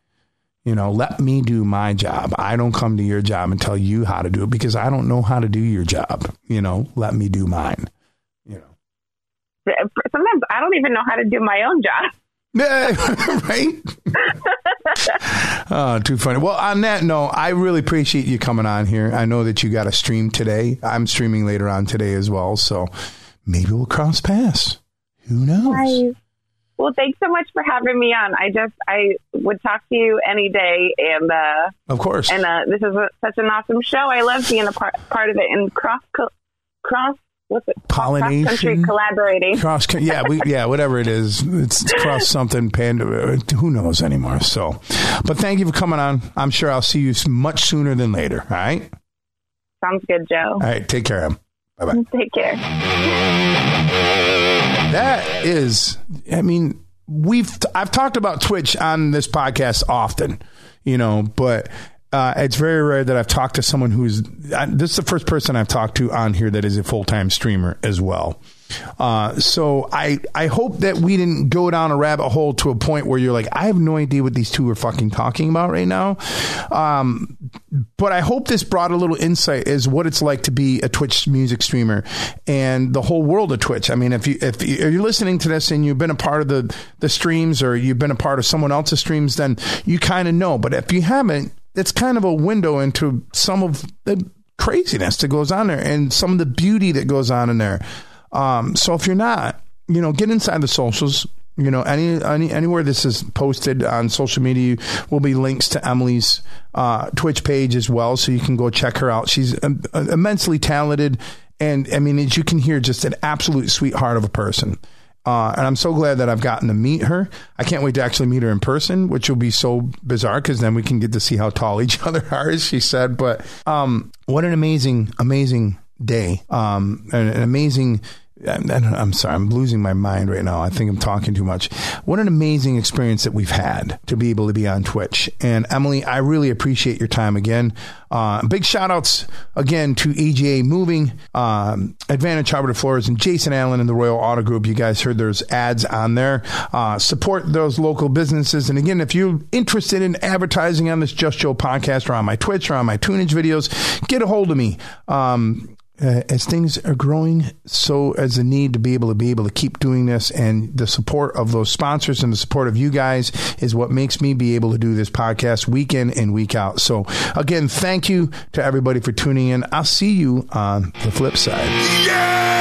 You know, let me do my job. I don't come to your job and tell you how to do it because I don't know how to do your job. You know, let me do mine. You know. Sometimes I don't even know how to do my own job. Yeah, right? oh, too funny. Well, on that note, I really appreciate you coming on here. I know that you got a stream today. I'm streaming later on today as well. So maybe we'll cross paths. Who knows? Nice. Well, thanks so much for having me on. I just I would talk to you any day, and uh, Of course. and uh, this is a, such an awesome show. I love being a part part of it and cross co- cross what's it cross country collaborating. cross yeah we yeah whatever it is it's cross something panda who knows anymore so but thank you for coming on i'm sure i'll see you much sooner than later all right Sounds good, Joe. all right take care Em. bye-bye Take care. that is i mean we've i've talked about twitch on this podcast often you know but uh, it's very rare that I've talked to someone who's. This is the first person I've talked to on here that is a full time streamer as well. Uh, so I I hope that we didn't go down a rabbit hole to a point where you're like, I have no idea what these two are fucking talking about right now. Um, but I hope this brought a little insight as what it's like to be a Twitch music streamer and the whole world of Twitch. I mean, if you if you- if you're listening to this and you've been a part of the the streams or you've been a part of someone else's streams, then you kind of know. But if you haven't, it's kind of a window into some of the craziness that goes on there and some of the beauty that goes on in there. Um, so if you're not, you know, get inside the socials. You know, any, any anywhere this is posted on social media will be links to Emily's uh, Twitch page as well, so you can go check her out. She's um, immensely talented And I mean, as you can hear, just an absolute sweetheart of a person. Uh, and I'm so glad that I've gotten to meet her. I can't wait to actually meet her in person, which will be so bizarre because then we can get to see how tall each other are, as she said. But um, what an amazing, amazing day. Um, an, an amazing I'm sorry, I'm losing my mind right now. I think I'm talking too much. What an amazing experience that we've had to be able to be on Twitch. And Emily, I really appreciate your time again. Uh, big shout outs again to EGA Moving, um, Advantage Hardwood Floors, and Jason Allen and the Royal Auto Group. You guys heard there's ads on there. Uh, support those local businesses. And again, if you're interested in advertising on this Just Joe podcast or on my Twitch or on my tunage videos, get a hold of me. Um, uh, as things are growing, so as the need to be able to be able to keep doing this, and the support of those sponsors and the support of you guys is what makes me be able to do this podcast week in and week out. So, again, thank you to everybody for tuning in. I'll see you on the flip side. Yeah!